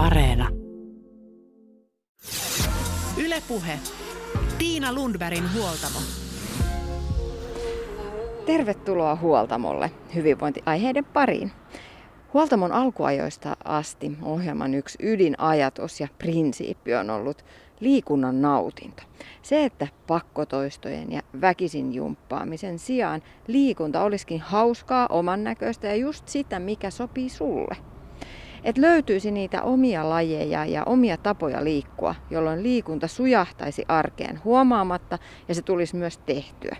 Areena. Ylepuhe. Tiina Lundbergin huoltamo. Tervetuloa Huoltamolle hyvinvointiaiheiden pariin. Huoltamon alkuajoista asti ohjelman yksi ydinajatus ja prinsiippi on ollut liikunnan nautinto. Se, että pakkotoistojen ja väkisin jumppaamisen sijaan liikunta olisikin hauskaa, oman näköistä ja just sitä, mikä sopii sulle. Et löytyisi niitä omia lajeja ja omia tapoja liikkua, jolloin liikunta sujahtaisi arkeen huomaamatta ja se tulisi myös tehtyä.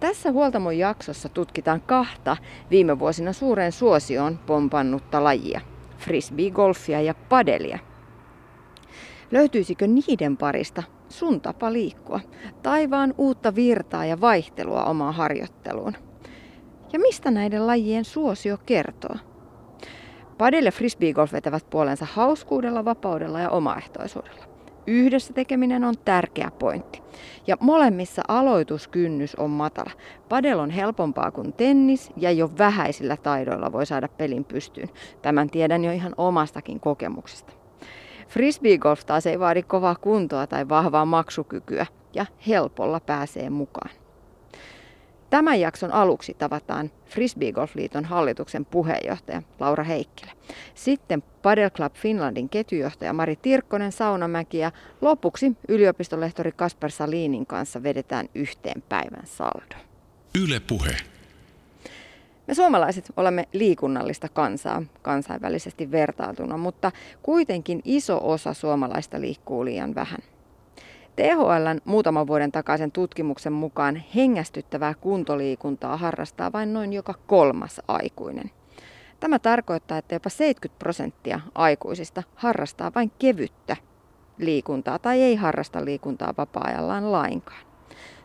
Tässä Huoltamon jaksossa tutkitaan kahta viime vuosina suureen suosioon pompannutta lajia, frisbee-golfia ja padelia. Löytyisikö niiden parista sun tapa liikkua, tai vaan uutta virtaa ja vaihtelua omaan harjoitteluun? Ja mistä näiden lajien suosio kertoo? Padel ja frisbeegolf vetävät puolensa hauskuudella, vapaudella ja omaehtoisuudella. Yhdessä tekeminen on tärkeä pointti. Ja molemmissa aloituskynnys on matala. Padel on helpompaa kuin tennis ja jo vähäisillä taidoilla voi saada pelin pystyyn. Tämän tiedän jo ihan omastakin kokemuksesta. Frisbeegolf taas ei vaadi kovaa kuntoa tai vahvaa maksukykyä ja helpolla pääsee mukaan. Tämän jakson aluksi tavataan Frisbee Golf-liiton hallituksen puheenjohtaja Laura Heikkilä. Sitten Padel Club Finlandin ketjujohtaja Mari Tirkkonen Saunamäki ja lopuksi yliopistolehtori Kasper Salinin kanssa vedetään yhteen päivän saldo. Yle Puhe. Me suomalaiset olemme liikunnallista kansaa kansainvälisesti vertailtuna, mutta kuitenkin iso osa suomalaista liikkuu liian vähän. THLn muutaman vuoden takaisen tutkimuksen mukaan hengästyttävää kuntoliikuntaa harrastaa vain noin joka kolmas aikuinen. Tämä tarkoittaa, että jopa 70 prosenttia aikuisista harrastaa vain kevyttä liikuntaa tai ei harrasta liikuntaa vapaa-ajallaan lainkaan.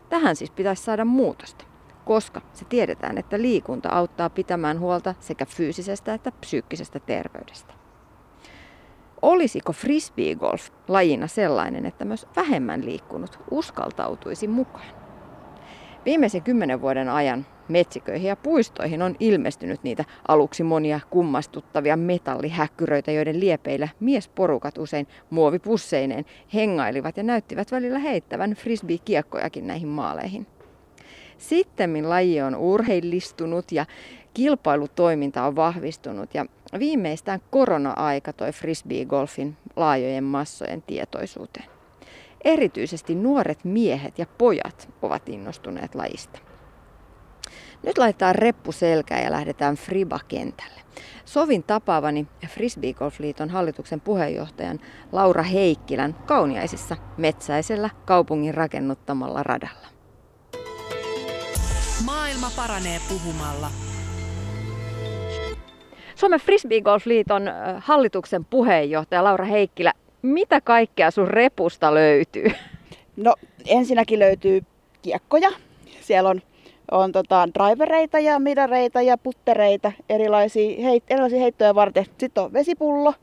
Tähän siis pitäisi saada muutosta, koska se tiedetään, että liikunta auttaa pitämään huolta sekä fyysisestä että psyykkisestä terveydestä. Olisiko frisbeegolf lajina sellainen, että myös vähemmän liikkunut uskaltautuisi mukaan? Viimeisen kymmenen vuoden ajan metsiköihin ja puistoihin on ilmestynyt niitä aluksi monia kummastuttavia metallihäkkyröitä, joiden liepeillä miesporukat usein muovipusseineen hengailivat ja näyttivät välillä heittävän frisbee-kiekkojakin näihin maaleihin. Sittemmin laji on urheillistunut ja kilpailutoiminta on vahvistunut ja viimeistään korona-aika toi frisbee-golfin laajojen massojen tietoisuuteen. Erityisesti nuoret miehet ja pojat ovat innostuneet lajista. Nyt laitetaan reppu selkään ja lähdetään Friba-kentälle. Sovin tapaavani Frisbee Golf-liiton hallituksen puheenjohtajan Laura Heikkilän kauniaisissa metsäisellä kaupungin rakennuttamalla radalla. Maailma paranee puhumalla. Suomen Frisbee Golf-liiton hallituksen puheenjohtaja Laura Heikkilä, mitä kaikkea sun repusta löytyy? No ensinnäkin löytyy kiekkoja. Siellä on, on tota, drivereita ja midareita ja puttereita, erilaisia, heit, erilaisia heittoja varten. Sitten on vesipullo,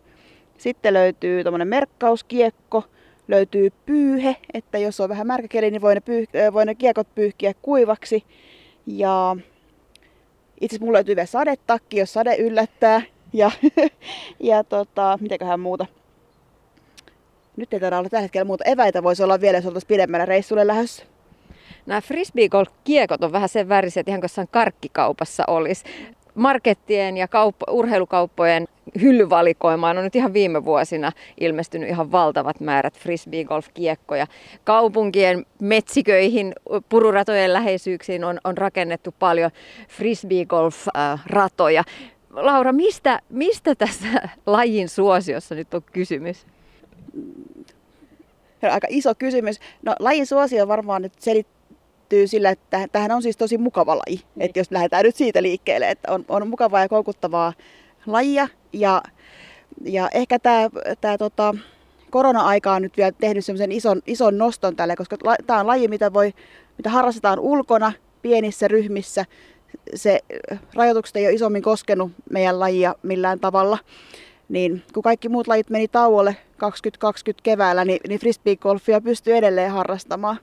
sitten löytyy tuommoinen merkkauskiekko, löytyy pyyhe, että jos on vähän märkäkeli, niin voi ne, pyyh- voi ne kiekot pyyhkiä kuivaksi. Ja itse mulla löytyy vielä sadetakki, jos sade yllättää. Ja, ja tota, mitäköhän muuta. Nyt ei taida olla tällä hetkellä muuta. Eväitä voisi olla vielä, jos oltaisiin pidemmällä reissulle lähdössä. Nämä frisbee kiekot on vähän sen väriset, ihan kuin karkkikaupassa olisi. Markettien ja kauppa, urheilukauppojen hyllyvalikoimaan on nyt ihan viime vuosina ilmestynyt ihan valtavat määrät frisbee-golf-kiekkoja. Kaupunkien metsiköihin, pururatojen läheisyyksiin on, on rakennettu paljon frisbee-golf-ratoja. Laura, mistä, mistä tässä lajin suosiossa nyt on kysymys? Aika iso kysymys. No, lajin suosio varmaan nyt selittyy sillä, että tähän on siis tosi mukava laji. Niin. Että jos lähdetään nyt siitä liikkeelle, että on, on mukavaa ja koukuttavaa lajia. Ja, ja ehkä tämä, tämä tota, korona-aika on nyt vielä tehnyt semmoisen ison, ison noston tälle, koska tämä on laji, mitä, voi, mitä harrastetaan ulkona, pienissä ryhmissä. Se rajoitukset ei ole isommin koskenut meidän lajia millään tavalla. Niin kun kaikki muut lajit meni tauolle 2020 keväällä, niin, niin frisbee-golfia pystyy edelleen harrastamaan.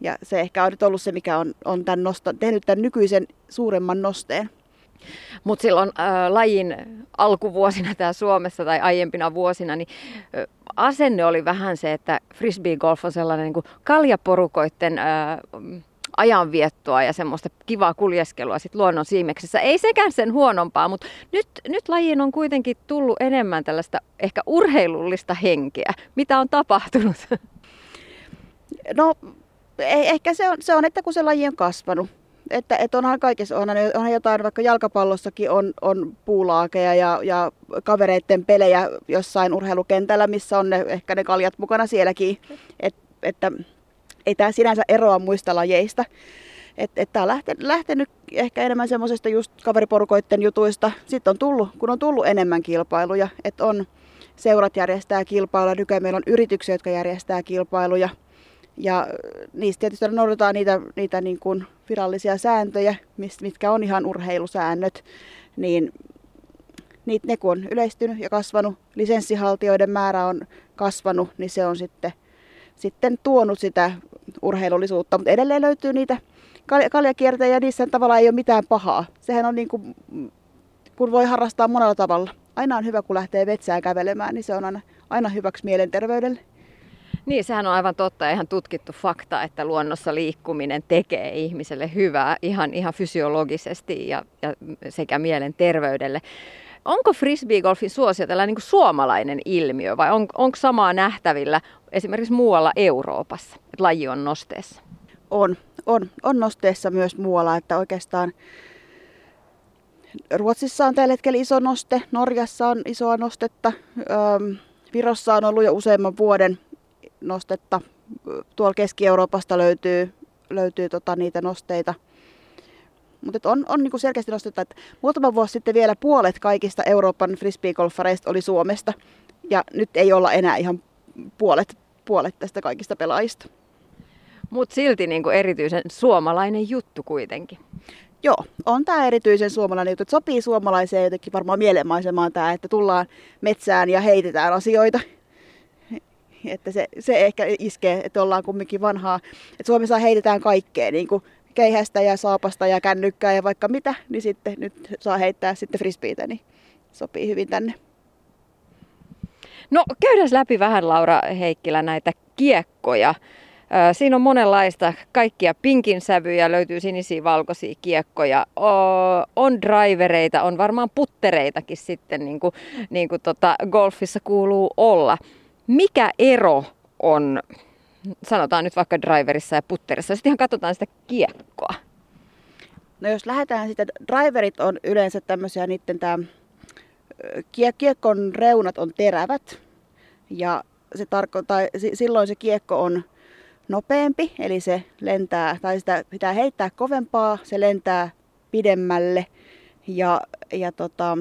Ja se ehkä on nyt ollut se, mikä on, on tämän noston, tehnyt tämän nykyisen suuremman nosteen. Mutta silloin äh, lajin alkuvuosina täällä Suomessa tai aiempina vuosina, niin äh, asenne oli vähän se, että frisbee-golf on sellainen niin kuin kaljaporukoiden äh, ajanviettoa ja semmoista kivaa kuljeskelua sit luonnon siimeksessä. Ei sekään sen huonompaa, mutta nyt, nyt lajiin on kuitenkin tullut enemmän tällaista ehkä urheilullista henkeä. Mitä on tapahtunut? No ei, ehkä se on, se on, että kun se laji on kasvanut. Että, että onhan kaikessa, onhan, onhan jotain, vaikka jalkapallossakin on, on puulaakeja ja, ja kavereiden pelejä jossain urheilukentällä, missä on ne, ehkä ne kaljat mukana sielläkin. Et, että ei tämä sinänsä eroa muista lajeista. Että et tämä on lähtenyt, lähtenyt ehkä enemmän semmoisesta just kaveriporukoiden jutuista. Sitten on tullut, kun on tullut enemmän kilpailuja, että on seurat järjestää kilpailuja, nykyään meillä on yrityksiä, jotka järjestää kilpailuja. Ja niistä tietysti noudataan niitä, niitä niin kuin virallisia sääntöjä, mitkä on ihan urheilusäännöt, niin niitä, ne kun on yleistynyt ja kasvanut, lisenssihaltijoiden määrä on kasvanut, niin se on sitten, sitten tuonut sitä urheilullisuutta. Mutta edelleen löytyy niitä kaljakiertejä ja niissä tavallaan ei ole mitään pahaa. Sehän on niin kuin, kun voi harrastaa monella tavalla. Aina on hyvä, kun lähtee metsään kävelemään, niin se on aina, aina hyväksi mielenterveydelle. Niin, sehän on aivan totta ihan tutkittu fakta, että luonnossa liikkuminen tekee ihmiselle hyvää ihan, ihan fysiologisesti ja, ja sekä mielenterveydelle. Onko frisbeegolfin suosio tällainen niin suomalainen ilmiö vai on, onko samaa nähtävillä esimerkiksi muualla Euroopassa, että laji on nosteessa? On, on, on nosteessa myös muualla, että oikeastaan Ruotsissa on tällä hetkellä iso noste, Norjassa on isoa nostetta, Virossa on ollut jo useamman vuoden nostetta. Tuolla Keski-Euroopasta löytyy, löytyy tota niitä nosteita. Mutta on, on niinku selkeästi nostetta, että muutama vuosi sitten vielä puolet kaikista Euroopan frisbeegolfareista oli Suomesta. Ja nyt ei olla enää ihan puolet, puolet tästä kaikista pelaajista. Mutta silti niinku erityisen suomalainen juttu kuitenkin. Joo, on tämä erityisen suomalainen juttu. Sopii suomalaiseen jotenkin varmaan mielenmaisemaan tämä, että tullaan metsään ja heitetään asioita. Että se, se ehkä iskee, että ollaan kumminkin vanhaa. Että Suomessa heitetään kaikkea, niin kuin keihästä ja saapasta ja kännykkää ja vaikka mitä, niin sitten nyt saa heittää sitten frisbeitä, niin sopii hyvin tänne. No käydään läpi vähän Laura Heikkilä näitä kiekkoja. Siinä on monenlaista, kaikkia pinkin sävyjä, löytyy sinisiä, valkoisia kiekkoja, on drivereita, on varmaan puttereitakin sitten, niin kuin, niin kuin tota golfissa kuuluu olla. Mikä ero on, sanotaan nyt vaikka driverissa ja putterissa, sitten ihan katsotaan sitä kiekkoa. No jos lähdetään sitten, driverit on yleensä tämmöisiä, niiden tämä kiekkon reunat on terävät ja se tarkoittaa, silloin se kiekko on nopeampi, eli se lentää, tai sitä pitää heittää kovempaa, se lentää pidemmälle ja, ja tota,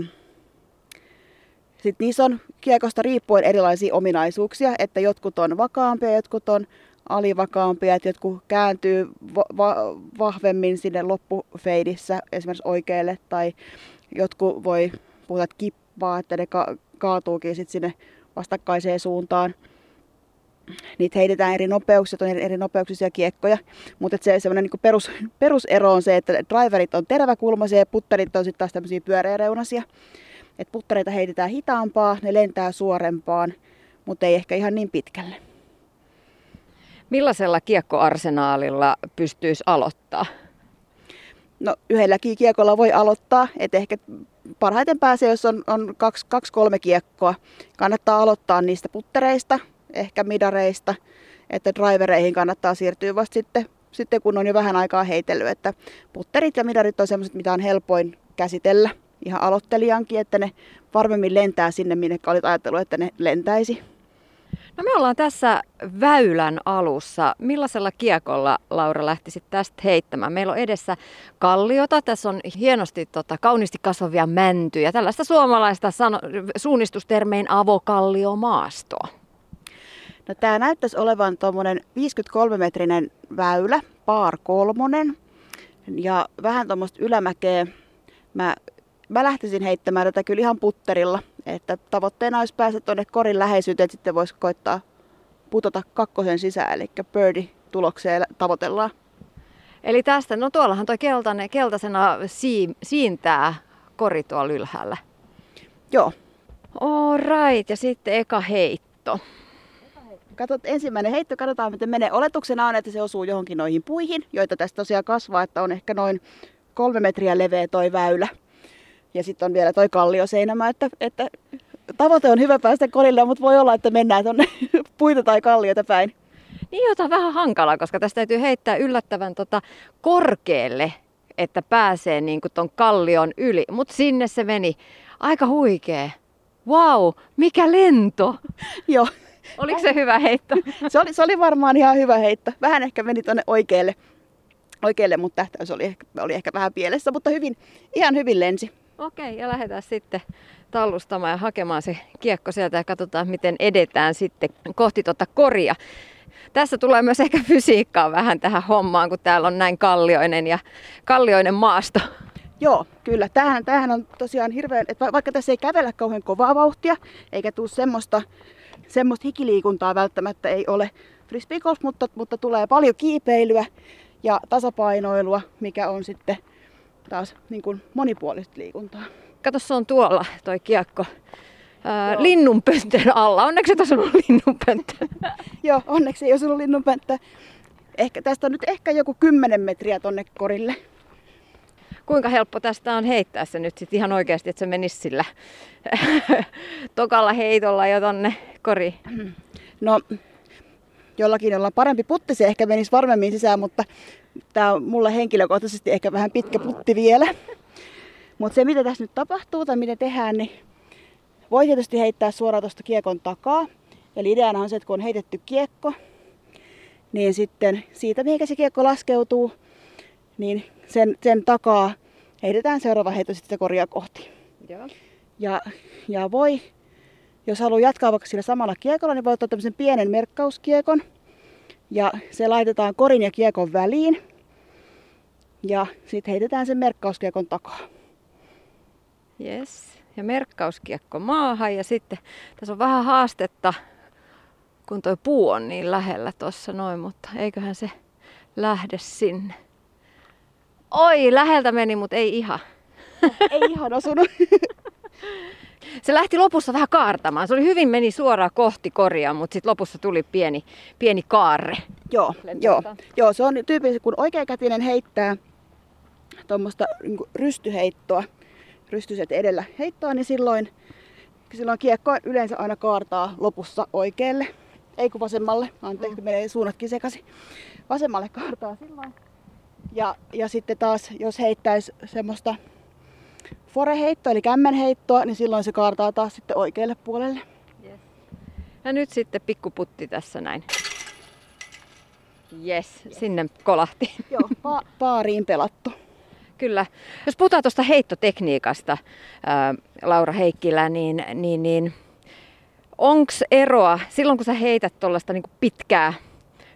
sitten niissä on kiekosta riippuen erilaisia ominaisuuksia, että jotkut on vakaampia, jotkut on alivakaampia, että jotkut kääntyy va- va- vahvemmin sinne loppufeidissä esimerkiksi oikealle, tai jotkut voi puhuta kippaa, että ne ka- kaatuukin sitten sinne vastakkaiseen suuntaan. Niitä heitetään eri nopeuksia, on eri nopeuksisia kiekkoja, mutta se semmoinen niin perus, perusero on se, että driverit on teräväkulmaisia ja putterit on sitten taas tämmöisiä pyöreäreunaisia. Et puttereita heitetään hitaampaa, ne lentää suorempaan, mutta ei ehkä ihan niin pitkälle. Millaisella kiekkoarsenaalilla pystyisi aloittaa? No yhdelläkin kiekolla voi aloittaa, että ehkä parhaiten pääsee, jos on, on kaksi, kaksi, kolme kiekkoa. Kannattaa aloittaa niistä puttereista, ehkä midareista, että drivereihin kannattaa siirtyä vasta sitten, sitten kun on jo vähän aikaa heitellyt. Että putterit ja midarit on sellaiset, mitä on helpoin käsitellä ihan aloittelijankin, että ne varmemmin lentää sinne, minne olit ajatellut, että ne lentäisi. No me ollaan tässä väylän alussa. Millaisella kiekolla Laura lähtisit tästä heittämään? Meillä on edessä kalliota. Tässä on hienosti tota, kauniisti kasvavia mäntyjä. Tällaista suomalaista sano, suunnistustermein avokalliomaastoa. No, tämä näyttäisi olevan tuommoinen 53-metrinen väylä, paar kolmonen. Ja vähän tuommoista ylämäkeä. Mä mä lähtisin heittämään tätä kyllä ihan putterilla. Että tavoitteena olisi päästä tuonne korin läheisyyteen, että sitten voisi koittaa putota kakkosen sisään, eli birdie tulokseen tavoitellaan. Eli tästä, no tuollahan tuo keltainen, keltaisena siintää kori tuolla ylhäällä. Joo. All right, ja sitten eka heitto. Katsot, ensimmäinen heitto, katsotaan miten menee. Oletuksena on, että se osuu johonkin noihin puihin, joita tästä tosiaan kasvaa, että on ehkä noin kolme metriä leveä toi väylä. Ja sitten on vielä toi kallioseinämä, että, että tavoite on hyvä päästä korille, mutta voi olla, että mennään tuonne puita tai kalliota päin. Niin, jota on vähän hankala, koska tästä täytyy heittää yllättävän tota korkealle, että pääsee niin ton kallion yli. Mutta sinne se meni. Aika huikee. Wow, mikä lento! Joo. Oliko se hyvä heitto? se, oli, se oli varmaan ihan hyvä heitto. Vähän ehkä meni tuonne oikealle, oikealle mutta tähtäys oli ehkä, oli ehkä vähän pielessä, mutta hyvin, ihan hyvin lensi. Okei, ja lähdetään sitten tallustamaan ja hakemaan se kiekko sieltä ja katsotaan, miten edetään sitten kohti tuota koria. Tässä tulee myös ehkä fysiikkaa vähän tähän hommaan, kun täällä on näin kallioinen ja kallioinen maasto. Joo, kyllä. Tämähän on tosiaan hirveän, että vaikka tässä ei kävellä kauhean kovaa vauhtia, eikä tule semmoista, semmoista hikiliikuntaa välttämättä ei ole frisbee golf, mutta, mutta tulee paljon kiipeilyä ja tasapainoilua, mikä on sitten taas niin kuin monipuolista liikuntaa. Kato, se on tuolla toi kiekko. Ää, linnunpöntön alla. Onneksi et osunut linnunpönttö. Joo, onneksi ei osunut linnunpönttö. Ehkä, tästä on nyt ehkä joku 10 metriä tonne korille. Kuinka helppo tästä on heittää se nyt sitten ihan oikeasti, että se menisi sillä tokalla heitolla jo tonne koriin? No, jollakin, jolla on parempi putti, se ehkä menisi varmemmin sisään, mutta tämä on mulle henkilökohtaisesti ehkä vähän pitkä putti vielä. Mutta se, mitä tässä nyt tapahtuu tai mitä tehdään, niin voi tietysti heittää suoraan tuosta kiekon takaa. Eli ideana on se, että kun on heitetty kiekko, niin sitten siitä, mihin se kiekko laskeutuu, niin sen, sen takaa heitetään seuraava heitto sitten korjaa kohti. Joo. Ja, ja voi, jos haluaa jatkaa vaikka sillä samalla kiekolla, niin voi ottaa tämmöisen pienen merkkauskiekon. Ja se laitetaan korin ja kiekon väliin. Ja sitten heitetään sen merkkauskiekon takaa. Yes. Ja merkkauskiekko maahan ja sitten tässä on vähän haastetta, kun tuo puu on niin lähellä tuossa noin, mutta eiköhän se lähde sinne. Oi, läheltä meni, mutta ei ihan. ei ihan osunut. se lähti lopussa vähän kaartamaan. Se oli hyvin meni suoraan kohti koria, mutta sitten lopussa tuli pieni, pieni kaarre. Joo, joo, joo, se on tyypillisesti, kun oikeakätinen heittää tuommoista niin rystyheittoa, rystyset edellä heittoa, niin silloin, silloin kiekko yleensä aina kaartaa lopussa oikealle. Ei kun vasemmalle, anteeksi, mm. menee suunnatkin sekaisin. Vasemmalle kaartaa silloin. Ja, ja sitten taas, jos heittäisi semmoista foreheittoa, eli kämmenheittoa, niin silloin se kaartaa taas sitten oikealle puolelle. Yes. Ja nyt sitten pikkuputti tässä näin. Yes, yes. sinne kolahti. Joo, pa- paariin pelattu. Kyllä. Jos puhutaan tuosta heittotekniikasta, ää, Laura Heikkilä, niin, niin, niin onko eroa silloin, kun sä heität tuollaista niin pitkää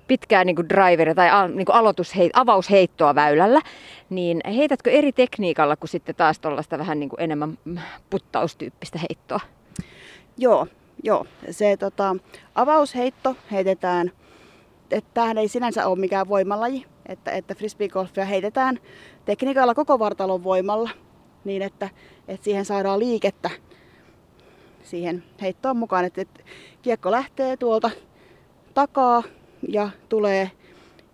pitkää niin kuin driveria tai niin kuin aloitusheit, avausheittoa väylällä, niin heitätkö eri tekniikalla kuin sitten taas tuollaista vähän niin kuin enemmän puttaustyyppistä heittoa? Joo, joo. Se tota, avausheitto heitetään, että tämähän ei sinänsä ole mikään voimalaji, että, että frisbeegolfia heitetään tekniikalla koko vartalon voimalla niin, että, että siihen saadaan liikettä siihen heittoon mukaan, että, että kiekko lähtee tuolta takaa ja tulee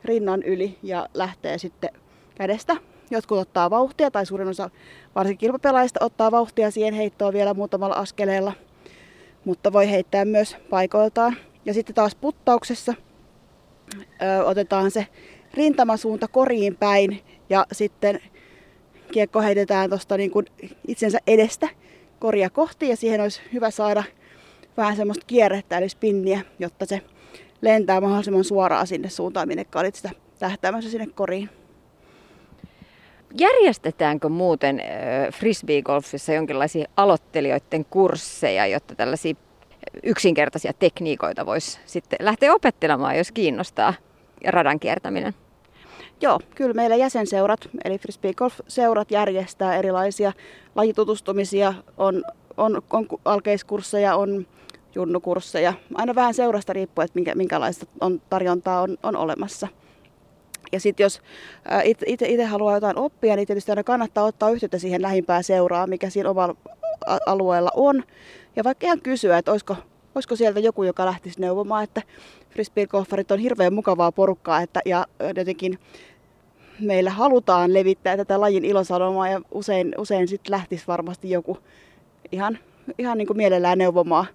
rinnan yli ja lähtee sitten kädestä. Jotkut ottaa vauhtia tai suurin osa varsinkin kilpapelaajista ottaa vauhtia siihen heittoon vielä muutamalla askeleella. Mutta voi heittää myös paikoiltaan. Ja sitten taas puttauksessa ö, otetaan se rintamasuunta koriin päin ja sitten kiekko heitetään tuosta niin kuin itsensä edestä koria kohti ja siihen olisi hyvä saada vähän semmoista kierrettä eli spinniä, jotta se lentää mahdollisimman suoraan sinne suuntaan, minne olit sitä tähtäämässä sinne koriin. Järjestetäänkö muuten frisbee-golfissa jonkinlaisia aloittelijoiden kursseja, jotta tällaisia yksinkertaisia tekniikoita voisi sitten lähteä opettelemaan, jos kiinnostaa radan kiertäminen? Joo, kyllä meillä jäsenseurat, eli frisbee golf-seurat järjestää erilaisia lajitutustumisia, on, on, on alkeiskursseja, on junnukursseja, aina vähän seurasta riippuen, että minkä, minkälaista on, tarjontaa on, on olemassa. Ja sitten jos itse haluaa jotain oppia, niin tietysti aina kannattaa ottaa yhteyttä siihen lähimpää seuraa, mikä siinä omalla alueella on. Ja vaikka ihan kysyä, että olisiko, olisiko sieltä joku, joka lähtisi neuvomaan, että frisbeegolfarit on hirveän mukavaa porukkaa että, ja jotenkin meillä halutaan levittää tätä lajin ilosanomaa ja usein, usein sitten lähtisi varmasti joku ihan, ihan niin kuin mielellään neuvomaan.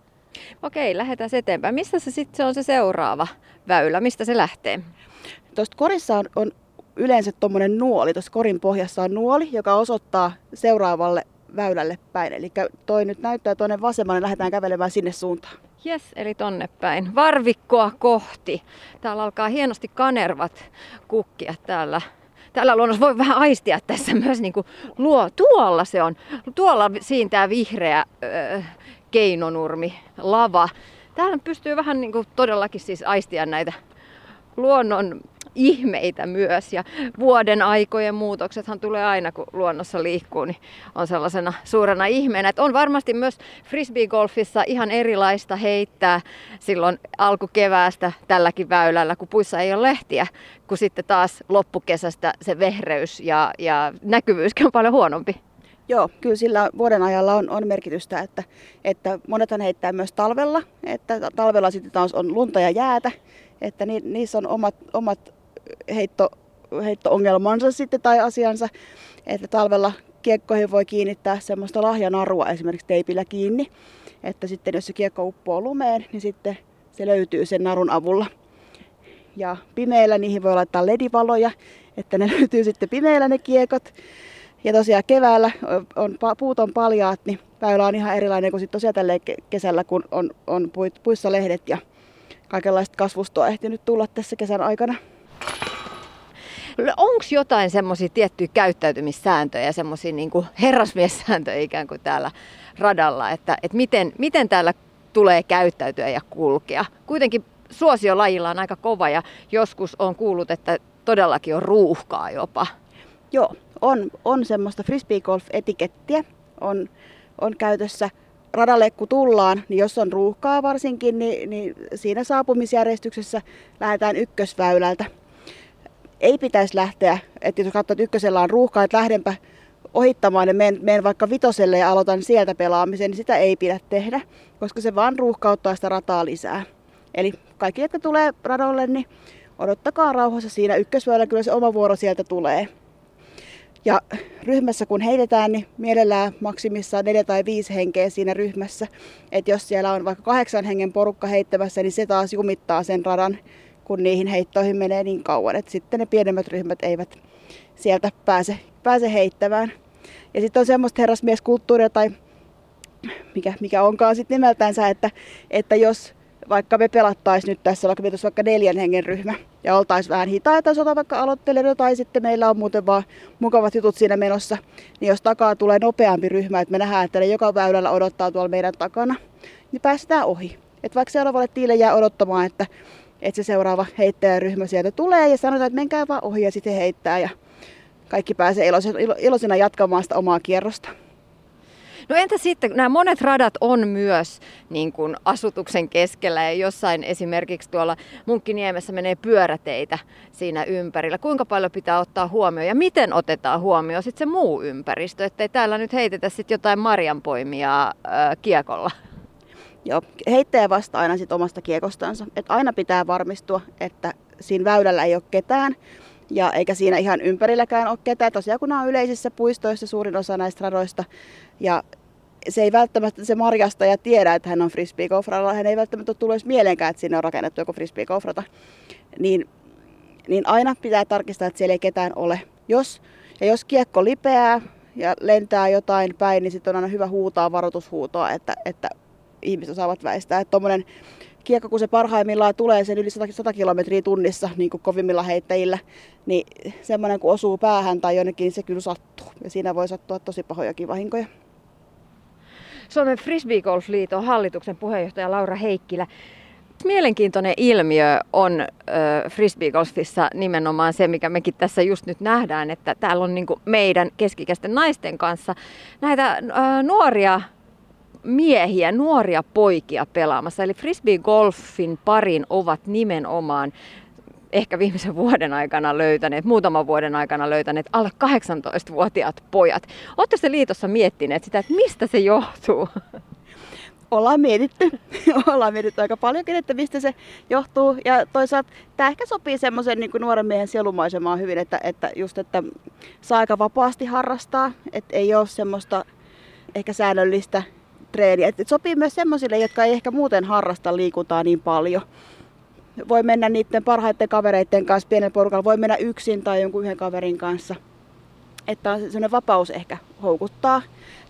Okei, lähdetään eteenpäin. Mistä se sitten on se seuraava väylä? Mistä se lähtee? Tuosta korissa on, on yleensä tuommoinen nuoli. Tuossa korin pohjassa on nuoli, joka osoittaa seuraavalle väylälle päin. Eli toi nyt näyttää tuonne vasemmalle, lähdetään kävelemään sinne suuntaan. Jes, eli tonne päin. Varvikkoa kohti. Täällä alkaa hienosti kanervat kukkia täällä. Täällä luonnossa voi vähän aistia tässä myös niin kuin luo. Tuolla se on. Tuolla siintää vihreä öö, keinonurmi, lava. Täällä pystyy vähän niin kuin todellakin siis aistia näitä luonnon ihmeitä myös. Ja vuoden aikojen muutoksethan tulee aina, kun luonnossa liikkuu, niin on sellaisena suurena ihmeenä. Että on varmasti myös frisbeegolfissa ihan erilaista heittää silloin alkukeväästä tälläkin väylällä, kun puissa ei ole lehtiä, kun sitten taas loppukesästä se vehreys ja, ja näkyvyyskin on paljon huonompi. Joo, kyllä sillä vuoden ajalla on, on merkitystä, että, että monethan heittää myös talvella, että talvella sitten taas on lunta ja jäätä, että ni, niissä on omat, omat heitto, heitto-ongelmansa sitten tai asiansa, että talvella kiekkoihin voi kiinnittää semmoista lahjanarua esimerkiksi teipillä kiinni, että sitten jos se kiekko uppoo lumeen, niin sitten se löytyy sen narun avulla. Ja pimeillä niihin voi laittaa ledivaloja, että ne löytyy sitten pimeillä ne kiekot. Ja tosiaan keväällä on, puut on paljaat, niin väylä on ihan erilainen kuin sitten tosiaan tällä kesällä, kun on, on puissa lehdet ja kaikenlaista kasvustoa ehtinyt tulla tässä kesän aikana. Onko jotain semmoisia tiettyjä käyttäytymissääntöjä, semmoisia niin herrasmiessääntöjä ikään kuin täällä radalla, että, että miten, miten täällä tulee käyttäytyä ja kulkea? Kuitenkin suosio lajilla on aika kova ja joskus on kuullut, että todellakin on ruuhkaa jopa. Joo, on, on semmoista frisbeegolf-etikettiä on, on käytössä. Radalle kun tullaan, niin jos on ruuhkaa varsinkin, niin, niin siinä saapumisjärjestyksessä lähdetään ykkösväylältä ei pitäisi lähteä, että jos katsoo, että ykkösellä on ruuhkaa, että lähdenpä ohittamaan ja menen, menen vaikka vitoselle ja aloitan sieltä pelaamisen, niin sitä ei pidä tehdä, koska se vaan ruuhkauttaa sitä rataa lisää. Eli kaikki, jotka tulee radolle, niin odottakaa rauhassa siinä ykkösväylä, kyllä se oma vuoro sieltä tulee. Ja ryhmässä kun heitetään, niin mielellään maksimissaan neljä tai viisi henkeä siinä ryhmässä. Et jos siellä on vaikka kahdeksan hengen porukka heittämässä, niin se taas jumittaa sen radan kun niihin heittoihin menee niin kauan, että sitten ne pienemmät ryhmät eivät sieltä pääse, pääse heittämään. Ja sitten on semmoista herrasmieskulttuuria tai mikä, mikä onkaan sitten nimeltänsä, että, että jos vaikka me pelattaisiin nyt tässä vaikka, vaikka neljän hengen ryhmä ja oltaisiin vähän hitaita, sota vaikka aloittelijoita tai sitten meillä on muuten vaan mukavat jutut siinä menossa, niin jos takaa tulee nopeampi ryhmä, että me nähdään, että ne joka väylällä odottaa tuolla meidän takana, niin päästään ohi. Että vaikka seuraavalle tiille jää odottamaan, että että se seuraava heittäjäryhmä sieltä tulee ja sanotaan, että menkää vaan ohi ja sitten heittää ja kaikki pääsee iloisena jatkamaan sitä omaa kierrosta. No entä sitten, nämä monet radat on myös niin kuin asutuksen keskellä ja jossain esimerkiksi tuolla Munkkiniemessä menee pyöräteitä siinä ympärillä. Kuinka paljon pitää ottaa huomioon ja miten otetaan huomioon sitten se muu ympäristö, ettei täällä nyt heitetä sitten jotain marjanpoimia äh, kiekolla? Joo, heittäjä vastaa aina sit omasta kiekostansa. Et aina pitää varmistua, että siinä väylällä ei ole ketään. Ja eikä siinä ihan ympärilläkään ole ketään. Tosiaan kun nämä on yleisissä puistoissa suurin osa näistä radoista. Ja se ei välttämättä se marjastaja tiedä, että hän on frisbeegolfralla. Hän ei välttämättä tullut edes mieleenkään, että sinne on rakennettu joku frisbeegolfrata. Niin, niin aina pitää tarkistaa, että siellä ei ketään ole. Jos, ja jos kiekko lipeää ja lentää jotain päin, niin sitten on aina hyvä huutaa varoitushuutoa, että, että ihmiset osaavat väistää. Että tuommoinen kiekko, kun se parhaimmillaan tulee sen yli 100, 100 kilometriä tunnissa niin kuin kovimmilla heittäjillä, niin semmoinen kun osuu päähän tai jonnekin, niin se kyllä sattuu. Ja siinä voi sattua tosi pahojakin vahinkoja. Suomen Frisbeegolf-liiton hallituksen puheenjohtaja Laura Heikkilä. Mielenkiintoinen ilmiö on äh, frisbeegolfissa nimenomaan se, mikä mekin tässä just nyt nähdään, että täällä on niin meidän keskikäisten naisten kanssa näitä nuoria miehiä, nuoria poikia pelaamassa. Eli frisbee golfin parin ovat nimenomaan ehkä viimeisen vuoden aikana löytäneet, muutaman vuoden aikana löytäneet alle 18-vuotiaat pojat. Oletteko te liitossa miettineet sitä, että mistä se johtuu? ollaan mietitty. ollaan mietitty aika paljonkin, että mistä se johtuu. Ja toisaalta tämä ehkä sopii semmoisen niin nuoren miehen sielumaisemaan hyvin, että, että just, että saa aika vapaasti harrastaa. Että ei ole semmoista ehkä säännöllistä treeniä. Et sopii myös semmoisille, jotka ei ehkä muuten harrasta liikuntaa niin paljon. Voi mennä niiden parhaiten kavereiden kanssa pienen porukalla, voi mennä yksin tai jonkun yhden kaverin kanssa. Että on sellainen vapaus ehkä houkuttaa.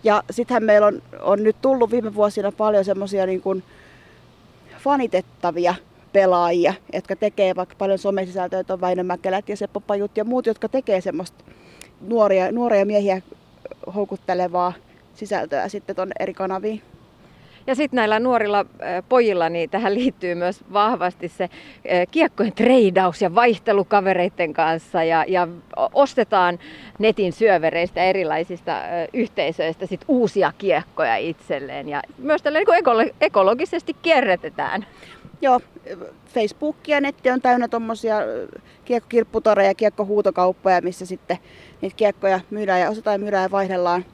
Ja sittenhän meillä on, on nyt tullut viime vuosina paljon semmoisia niin fanitettavia pelaajia, jotka tekee vaikka paljon somesisältöä, on Väinö Mäkelät ja Seppo Pajut ja muut, jotka tekee semmoista nuoria, nuoria miehiä houkuttelevaa sisältöä sitten tuonne eri kanaviin. Ja sitten näillä nuorilla pojilla, niin tähän liittyy myös vahvasti se kiekkojen treidaus ja vaihtelukavereiden kanssa ja, ja ostetaan netin syövereistä erilaisista yhteisöistä sit uusia kiekkoja itselleen ja myös tällä niin ekologisesti kierrätetään. Joo, Facebook ja netti on täynnä tuommoisia kiekkokirpputoreja ja kiekkohuutokauppoja, missä sitten niitä kiekkoja myydään ja osataan myydään ja vaihdellaan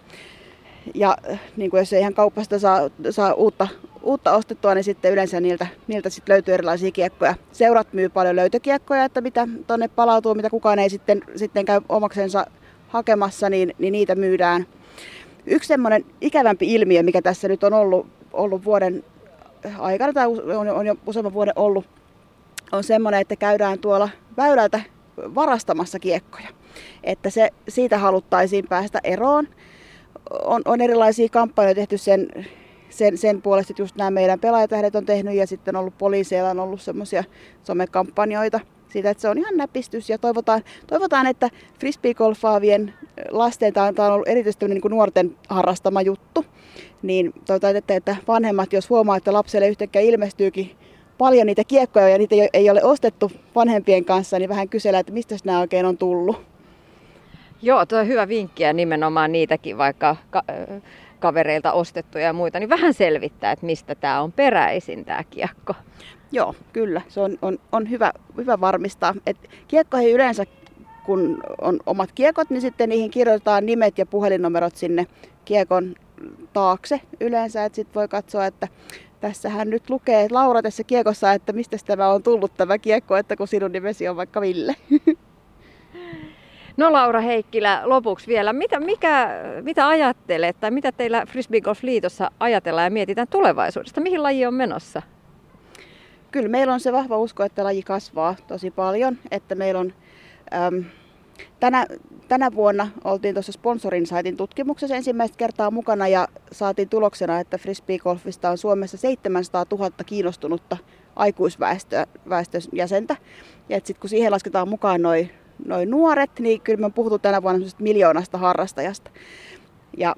ja niin kuin jos ei ihan kaupasta saa, saa uutta, uutta ostettua, niin sitten yleensä niiltä, niiltä sitten löytyy erilaisia kiekkoja. Seurat myy paljon löytökiekkoja, että mitä tonne palautuu, mitä kukaan ei sitten, sitten käy omaksensa hakemassa, niin, niin niitä myydään. Yksi semmoinen ikävämpi ilmiö, mikä tässä nyt on ollut, ollut vuoden aikana tai on, on jo useamman vuoden ollut, on semmoinen, että käydään tuolla väylältä varastamassa kiekkoja. Että se, siitä haluttaisiin päästä eroon on, on erilaisia kampanjoita tehty sen, sen, sen puolesta, että just nämä meidän pelaajatähdet on tehnyt ja sitten on ollut poliiseilla on ollut semmoisia somekampanjoita siitä, että se on ihan näpistys ja toivotaan, toivotaan että frisbeegolfaavien lasten, tämä on ollut erityisesti niin kuin nuorten harrastama juttu, niin toivotaan, että, että vanhemmat, jos huomaa, että lapselle yhtäkkiä ilmestyykin paljon niitä kiekkoja ja niitä ei ole ostettu vanhempien kanssa, niin vähän kysellä, että mistä nämä oikein on tullut. Joo, tuo on hyvä vinkki ja nimenomaan niitäkin vaikka ka- kavereilta ostettuja ja muita, niin vähän selvittää, että mistä tämä on peräisin tämä kiekko. Joo, kyllä. Se on, on, on hyvä, hyvä varmistaa. Et kiekkoihin yleensä, kun on omat kiekot, niin sitten niihin kirjoitetaan nimet ja puhelinnumerot sinne kiekon taakse yleensä. Että sitten voi katsoa, että tässähän nyt lukee Laura tässä kiekossa, että mistä tämä on tullut tämä kiekko, että kun sinun nimesi on vaikka Ville. No Laura Heikkilä, lopuksi vielä, mitä, mikä, mitä ajattelet tai mitä teillä Frisbee Golf Liitossa ajatellaan ja mietitään tulevaisuudesta? Mihin laji on menossa? Kyllä meillä on se vahva usko, että laji kasvaa tosi paljon, että meillä on äm, tänä, tänä vuonna oltiin tuossa sponsorin saitin tutkimuksessa ensimmäistä kertaa mukana ja saatiin tuloksena, että frisbee golfista on Suomessa 700 000 kiinnostunutta aikuisväestön jäsentä. Ja sitten kun siihen lasketaan mukaan noin noin nuoret, niin kyllä me on puhuttu tänä vuonna miljoonasta harrastajasta. Ja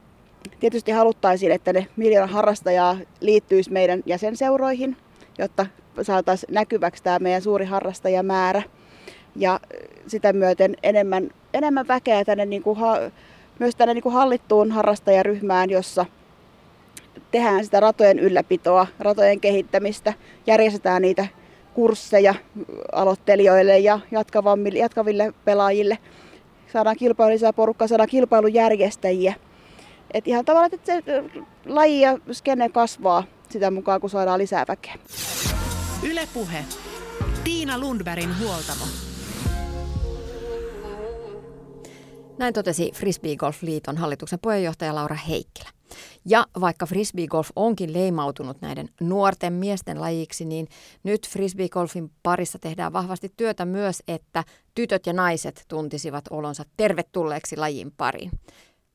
tietysti haluttaisiin, että ne miljoona harrastajaa liittyisi meidän jäsenseuroihin, jotta saataisiin näkyväksi tämä meidän suuri harrastajamäärä. Ja sitä myöten enemmän, enemmän väkeä tänne niin kuin, myös tänne niin kuin hallittuun harrastajaryhmään, jossa tehdään sitä ratojen ylläpitoa, ratojen kehittämistä, järjestetään niitä kursseja aloittelijoille ja jatkaville pelaajille. Saadaan kilpailu lisää porukkaa, saadaan kilpailujärjestäjiä. Et ihan tavallaan, että se laji ja skene kasvaa sitä mukaan, kun saadaan lisää väkeä. Ylepuhe. Tiina Lundbergin huoltamo. Näin totesi Frisbee Golf Liiton hallituksen puheenjohtaja Laura Heikkilä. Ja vaikka frisbeegolf onkin leimautunut näiden nuorten miesten lajiksi, niin nyt frisbeegolfin parissa tehdään vahvasti työtä myös, että tytöt ja naiset tuntisivat olonsa tervetulleeksi lajin pariin.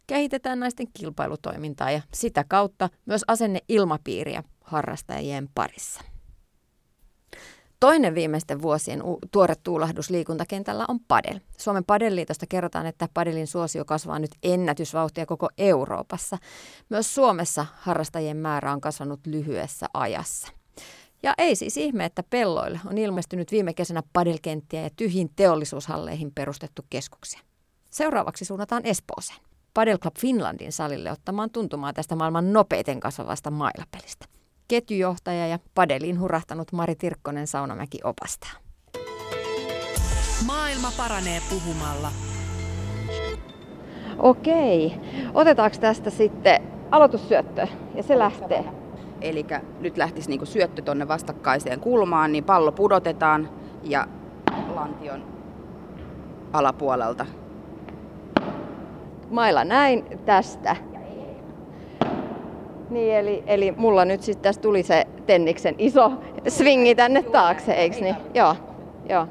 Kehitetään naisten kilpailutoimintaa ja sitä kautta myös asenne ilmapiiriä harrastajien parissa. Toinen viimeisten vuosien tuore tuulahdus liikuntakentällä on padel. Suomen padelliitosta kerrotaan, että padelin suosio kasvaa nyt ennätysvauhtia koko Euroopassa. Myös Suomessa harrastajien määrä on kasvanut lyhyessä ajassa. Ja ei siis ihme, että pelloille on ilmestynyt viime kesänä padelkenttiä ja tyhjin teollisuushalleihin perustettu keskuksia. Seuraavaksi suunnataan Espooseen. Padel Club Finlandin salille ottamaan tuntumaa tästä maailman nopeiten kasvavasta mailapelistä ketjujohtaja ja padeliin hurahtanut Mari Tirkkonen Saunamäki opastaa. Maailma paranee puhumalla. Okei. Otetaanko tästä sitten aloitussyöttö ja se lähtee? Eli nyt lähtisi niinku syöttö tonne vastakkaiseen kulmaan, niin pallo pudotetaan ja lantion alapuolelta. Mailla näin tästä. Niin, eli, eli mulla nyt sitten tässä tuli se Tenniksen iso swingi tänne taakse, eiks niin? Joo, joo.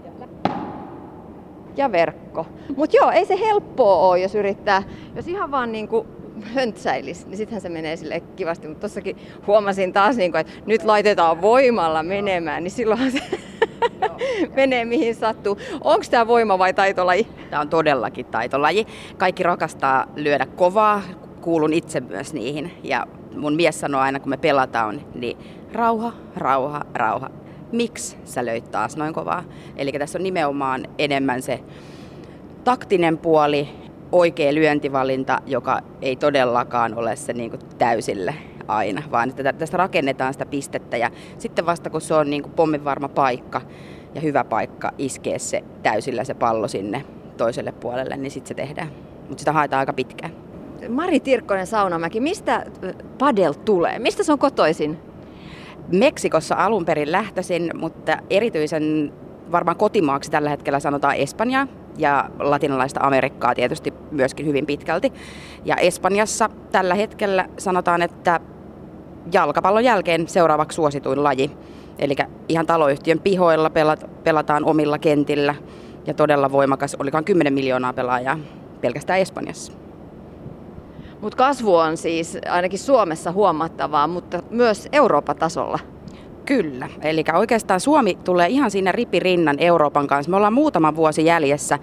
Ja verkko. Mut joo, ei se helppoa ole, jos yrittää, jos ihan vaan niinku höntsäilis, niin sittenhän se menee sille kivasti. Mutta tossakin huomasin taas, niinku, että nyt laitetaan voimalla menemään, niin silloin se menee mihin sattuu. Onko tämä voima vai taitolaji? Tämä on todellakin taitolaji. Kaikki rakastaa lyödä kovaa, kuulun itse myös niihin. Ja mun mies sanoo aina, kun me pelataan, niin rauha, rauha, rauha. Miksi sä löit taas noin kovaa? Eli tässä on nimenomaan enemmän se taktinen puoli, oikea lyöntivalinta, joka ei todellakaan ole se niin kuin täysille aina, vaan että tästä rakennetaan sitä pistettä ja sitten vasta kun se on niin kuin pomminvarma paikka ja hyvä paikka iskee se täysillä se pallo sinne toiselle puolelle, niin sitten se tehdään. Mutta sitä haetaan aika pitkään. Mari Tirkkonen Saunamäki, mistä padel tulee? Mistä se on kotoisin? Meksikossa alun perin lähtöisin, mutta erityisen varmaan kotimaaksi tällä hetkellä sanotaan Espanja ja latinalaista Amerikkaa tietysti myöskin hyvin pitkälti. Ja Espanjassa tällä hetkellä sanotaan, että jalkapallon jälkeen seuraavaksi suosituin laji. Eli ihan taloyhtiön pihoilla pelataan omilla kentillä ja todella voimakas, olikaan 10 miljoonaa pelaajaa pelkästään Espanjassa. Mutta kasvu on siis ainakin Suomessa huomattavaa, mutta myös Euroopan tasolla. Kyllä, eli oikeastaan Suomi tulee ihan siinä ripirinnan Euroopan kanssa. Me ollaan muutama vuosi jäljessä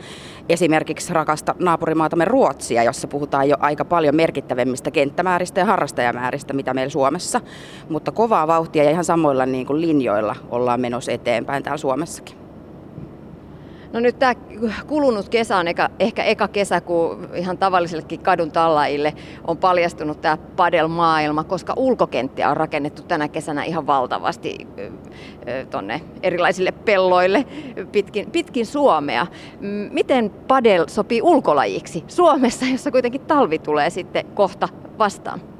esimerkiksi rakasta naapurimaatamme Ruotsia, jossa puhutaan jo aika paljon merkittävimmistä kenttämääristä ja harrastajamääristä, mitä meillä Suomessa. Mutta kovaa vauhtia ja ihan samoilla niin kuin linjoilla ollaan menossa eteenpäin täällä Suomessakin. No nyt tämä kulunut kesä on eka, ehkä eka kesä, kun ihan tavallisellekin kadun tallaille on paljastunut tämä padel-maailma, koska ulkokenttiä on rakennettu tänä kesänä ihan valtavasti tonne erilaisille pelloille pitkin, pitkin Suomea. Miten padel sopii ulkolajiksi Suomessa, jossa kuitenkin talvi tulee sitten kohta vastaan?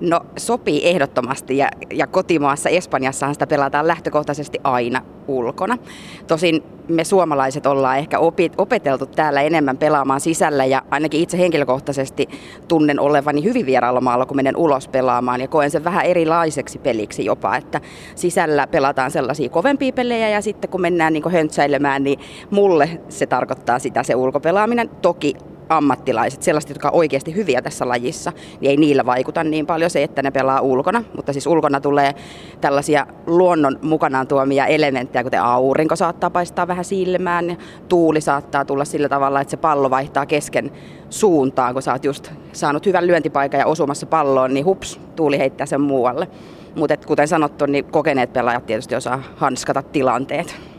No sopii ehdottomasti ja, ja kotimaassa Espanjassahan sitä pelataan lähtökohtaisesti aina ulkona. Tosin me suomalaiset ollaan ehkä opit, opeteltu täällä enemmän pelaamaan sisällä ja ainakin itse henkilökohtaisesti tunnen olevani hyvin vieraalla maalla, kun menen ulos pelaamaan ja koen sen vähän erilaiseksi peliksi jopa, että sisällä pelataan sellaisia kovempia pelejä ja sitten kun mennään niin höntsäilemään, niin mulle se tarkoittaa sitä se ulkopelaaminen. Toki ammattilaiset, sellaiset, jotka on oikeasti hyviä tässä lajissa, niin ei niillä vaikuta niin paljon se, että ne pelaa ulkona. Mutta siis ulkona tulee tällaisia luonnon mukanaan tuomia elementtejä, kuten aurinko saattaa paistaa vähän silmään, ja tuuli saattaa tulla sillä tavalla, että se pallo vaihtaa kesken suuntaan, kun sä oot just saanut hyvän lyöntipaikan ja osumassa palloon, niin hups, tuuli heittää sen muualle. Mutta kuten sanottu, niin kokeneet pelaajat tietysti osaa hanskata tilanteet.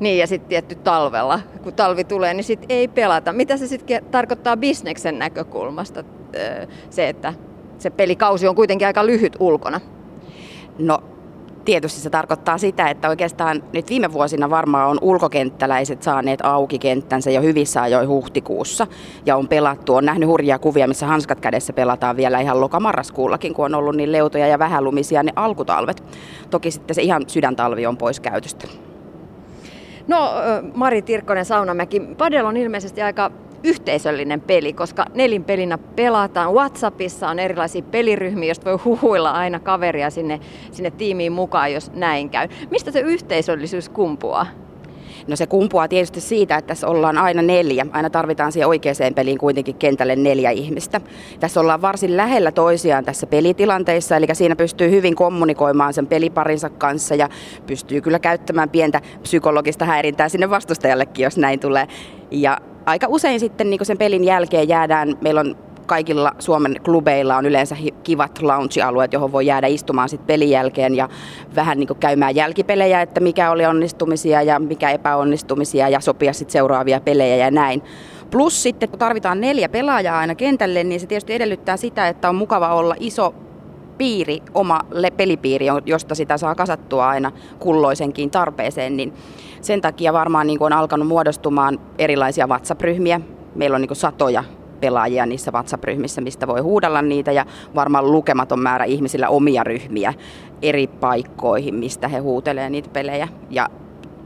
Niin ja sitten tietty talvella, kun talvi tulee, niin sitten ei pelata. Mitä se sitten tarkoittaa bisneksen näkökulmasta, se, että se pelikausi on kuitenkin aika lyhyt ulkona? No tietysti se tarkoittaa sitä, että oikeastaan nyt viime vuosina varmaan on ulkokenttäläiset saaneet auki kenttänsä jo hyvissä ajoin huhtikuussa ja on pelattu. On nähnyt hurjia kuvia, missä hanskat kädessä pelataan vielä ihan lokamarraskuullakin, kun on ollut niin leutoja ja vähälumisia ne alkutalvet. Toki sitten se ihan sydäntalvi on pois käytöstä. No Mari Tirkkonen Saunamäki, Padel on ilmeisesti aika yhteisöllinen peli, koska nelinpelinä pelataan. WhatsAppissa on erilaisia peliryhmiä, joista voi huhuilla aina kaveria sinne, sinne tiimiin mukaan, jos näin käy. Mistä se yhteisöllisyys kumpuaa? No se kumpuaa tietysti siitä, että tässä ollaan aina neljä. Aina tarvitaan siihen oikeaan peliin kuitenkin kentälle neljä ihmistä. Tässä ollaan varsin lähellä toisiaan tässä pelitilanteissa, eli siinä pystyy hyvin kommunikoimaan sen peliparinsa kanssa ja pystyy kyllä käyttämään pientä psykologista häirintää sinne vastustajallekin, jos näin tulee. Ja aika usein sitten niin sen pelin jälkeen jäädään, meillä on kaikilla Suomen klubeilla on yleensä kivat lounge-alueet, johon voi jäädä istumaan sitten pelin jälkeen ja vähän niin käymään jälkipelejä, että mikä oli onnistumisia ja mikä epäonnistumisia ja sopia sitten seuraavia pelejä ja näin. Plus sitten, kun tarvitaan neljä pelaajaa aina kentälle, niin se tietysti edellyttää sitä, että on mukava olla iso piiri, oma pelipiiri, josta sitä saa kasattua aina kulloisenkin tarpeeseen, niin sen takia varmaan niin on alkanut muodostumaan erilaisia WhatsApp-ryhmiä. Meillä on niin satoja pelaajia niissä WhatsApp-ryhmissä, mistä voi huudella niitä ja varmaan lukematon määrä ihmisillä omia ryhmiä eri paikkoihin, mistä he huutelee niitä pelejä. Ja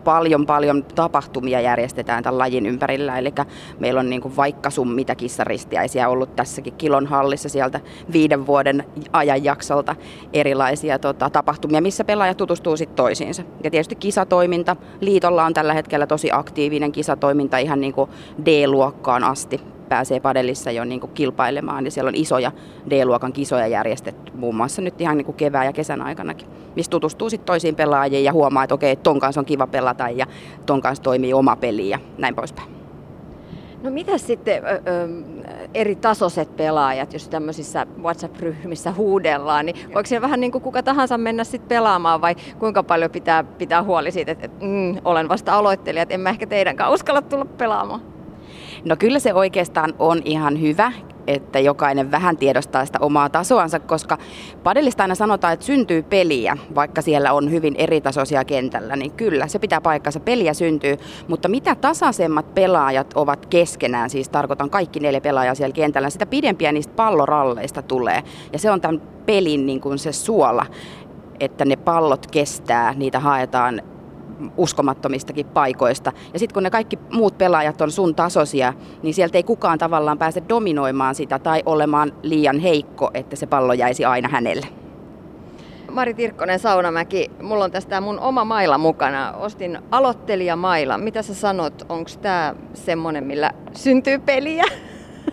paljon paljon tapahtumia järjestetään tämän lajin ympärillä. Eli meillä on niin kuin vaikka sun mitä kissaristiäisiä ollut tässäkin Kilon hallissa sieltä viiden vuoden ajanjaksolta erilaisia tota, tapahtumia, missä pelaajat tutustuu sitten toisiinsa. Ja tietysti kisatoiminta. Liitolla on tällä hetkellä tosi aktiivinen kisatoiminta ihan niin kuin D-luokkaan asti pääsee padellissa jo niin kuin kilpailemaan. Ja siellä on isoja D-luokan kisoja järjestetty, muun muassa nyt ihan niin kuin kevään ja kesän aikanakin, missä tutustuu sitten toisiin pelaajiin ja huomaa, että okei, ton kanssa on kiva pelata ja ton kanssa toimii oma peli ja näin poispäin. No mitä sitten ö, ö, eri tasoiset pelaajat, jos tämmöisissä WhatsApp-ryhmissä huudellaan, niin voiko siellä vähän niin kuin kuka tahansa mennä sitten pelaamaan vai kuinka paljon pitää pitää huoli siitä, että, että mm, olen vasta aloittelija, että en mä ehkä teidänkään uskalla tulla pelaamaan? No kyllä se oikeastaan on ihan hyvä, että jokainen vähän tiedostaa sitä omaa tasoansa, koska padellista aina sanotaan, että syntyy peliä, vaikka siellä on hyvin eritasoisia kentällä, niin kyllä se pitää paikkansa, peliä syntyy, mutta mitä tasaisemmat pelaajat ovat keskenään, siis tarkoitan kaikki neljä pelaajaa siellä kentällä, sitä pidempiä niistä palloralleista tulee, ja se on tämän pelin niin kuin se suola, että ne pallot kestää, niitä haetaan uskomattomistakin paikoista. Ja sitten kun ne kaikki muut pelaajat on sun tasoisia, niin sieltä ei kukaan tavallaan pääse dominoimaan sitä tai olemaan liian heikko, että se pallo jäisi aina hänelle. Mari Tirkkonen Saunamäki, mulla on tästä mun oma maila mukana. Ostin aloittelijamaila. Mitä sä sanot, onko tämä semmonen, millä syntyy peliä?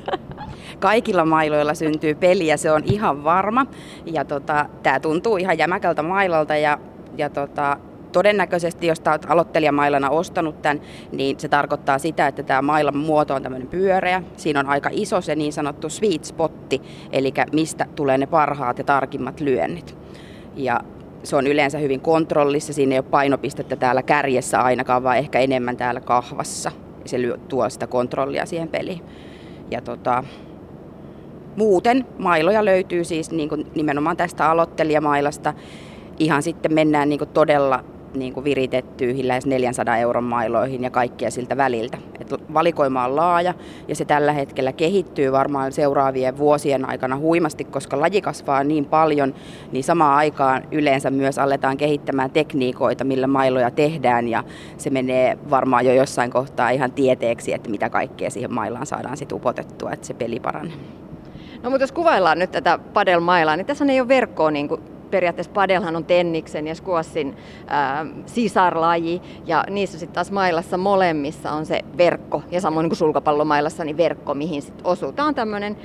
Kaikilla mailoilla syntyy peliä, se on ihan varma. Ja tota, tämä tuntuu ihan jämäkältä mailalta ja, ja tota, todennäköisesti, jos olet aloittelijamailana ostanut tämän, niin se tarkoittaa sitä, että tämä mailan muoto on tämmöinen pyöreä. Siinä on aika iso se niin sanottu sweet spotti, eli mistä tulee ne parhaat ja tarkimmat lyönnit. Ja se on yleensä hyvin kontrollissa, siinä ei ole painopistettä täällä kärjessä ainakaan, vaan ehkä enemmän täällä kahvassa. Se tuo sitä kontrollia siihen peliin. Ja tota, muuten mailoja löytyy siis niin kuin nimenomaan tästä aloittelijamailasta. Ihan sitten mennään niin kuin todella niin kuin viritettyihin lähes 400 euron mailoihin ja kaikkia siltä väliltä. Et valikoima on laaja ja se tällä hetkellä kehittyy varmaan seuraavien vuosien aikana huimasti, koska laji kasvaa niin paljon, niin samaan aikaan yleensä myös aletaan kehittämään tekniikoita, millä mailoja tehdään ja se menee varmaan jo jossain kohtaa ihan tieteeksi, että mitä kaikkea siihen mailaan saadaan sitten upotettua, että se peli paranee. No mutta jos kuvaillaan nyt tätä padelmailaa, niin tässä ei ole verkkoa niin kuin periaatteessa padelhan on tenniksen ja squashin ää, sisarlaji ja niissä sitten taas mailassa molemmissa on se verkko ja samoin niin kuin sulkapallomailassa niin verkko, mihin sitten osuu. Tämä on tämmöinen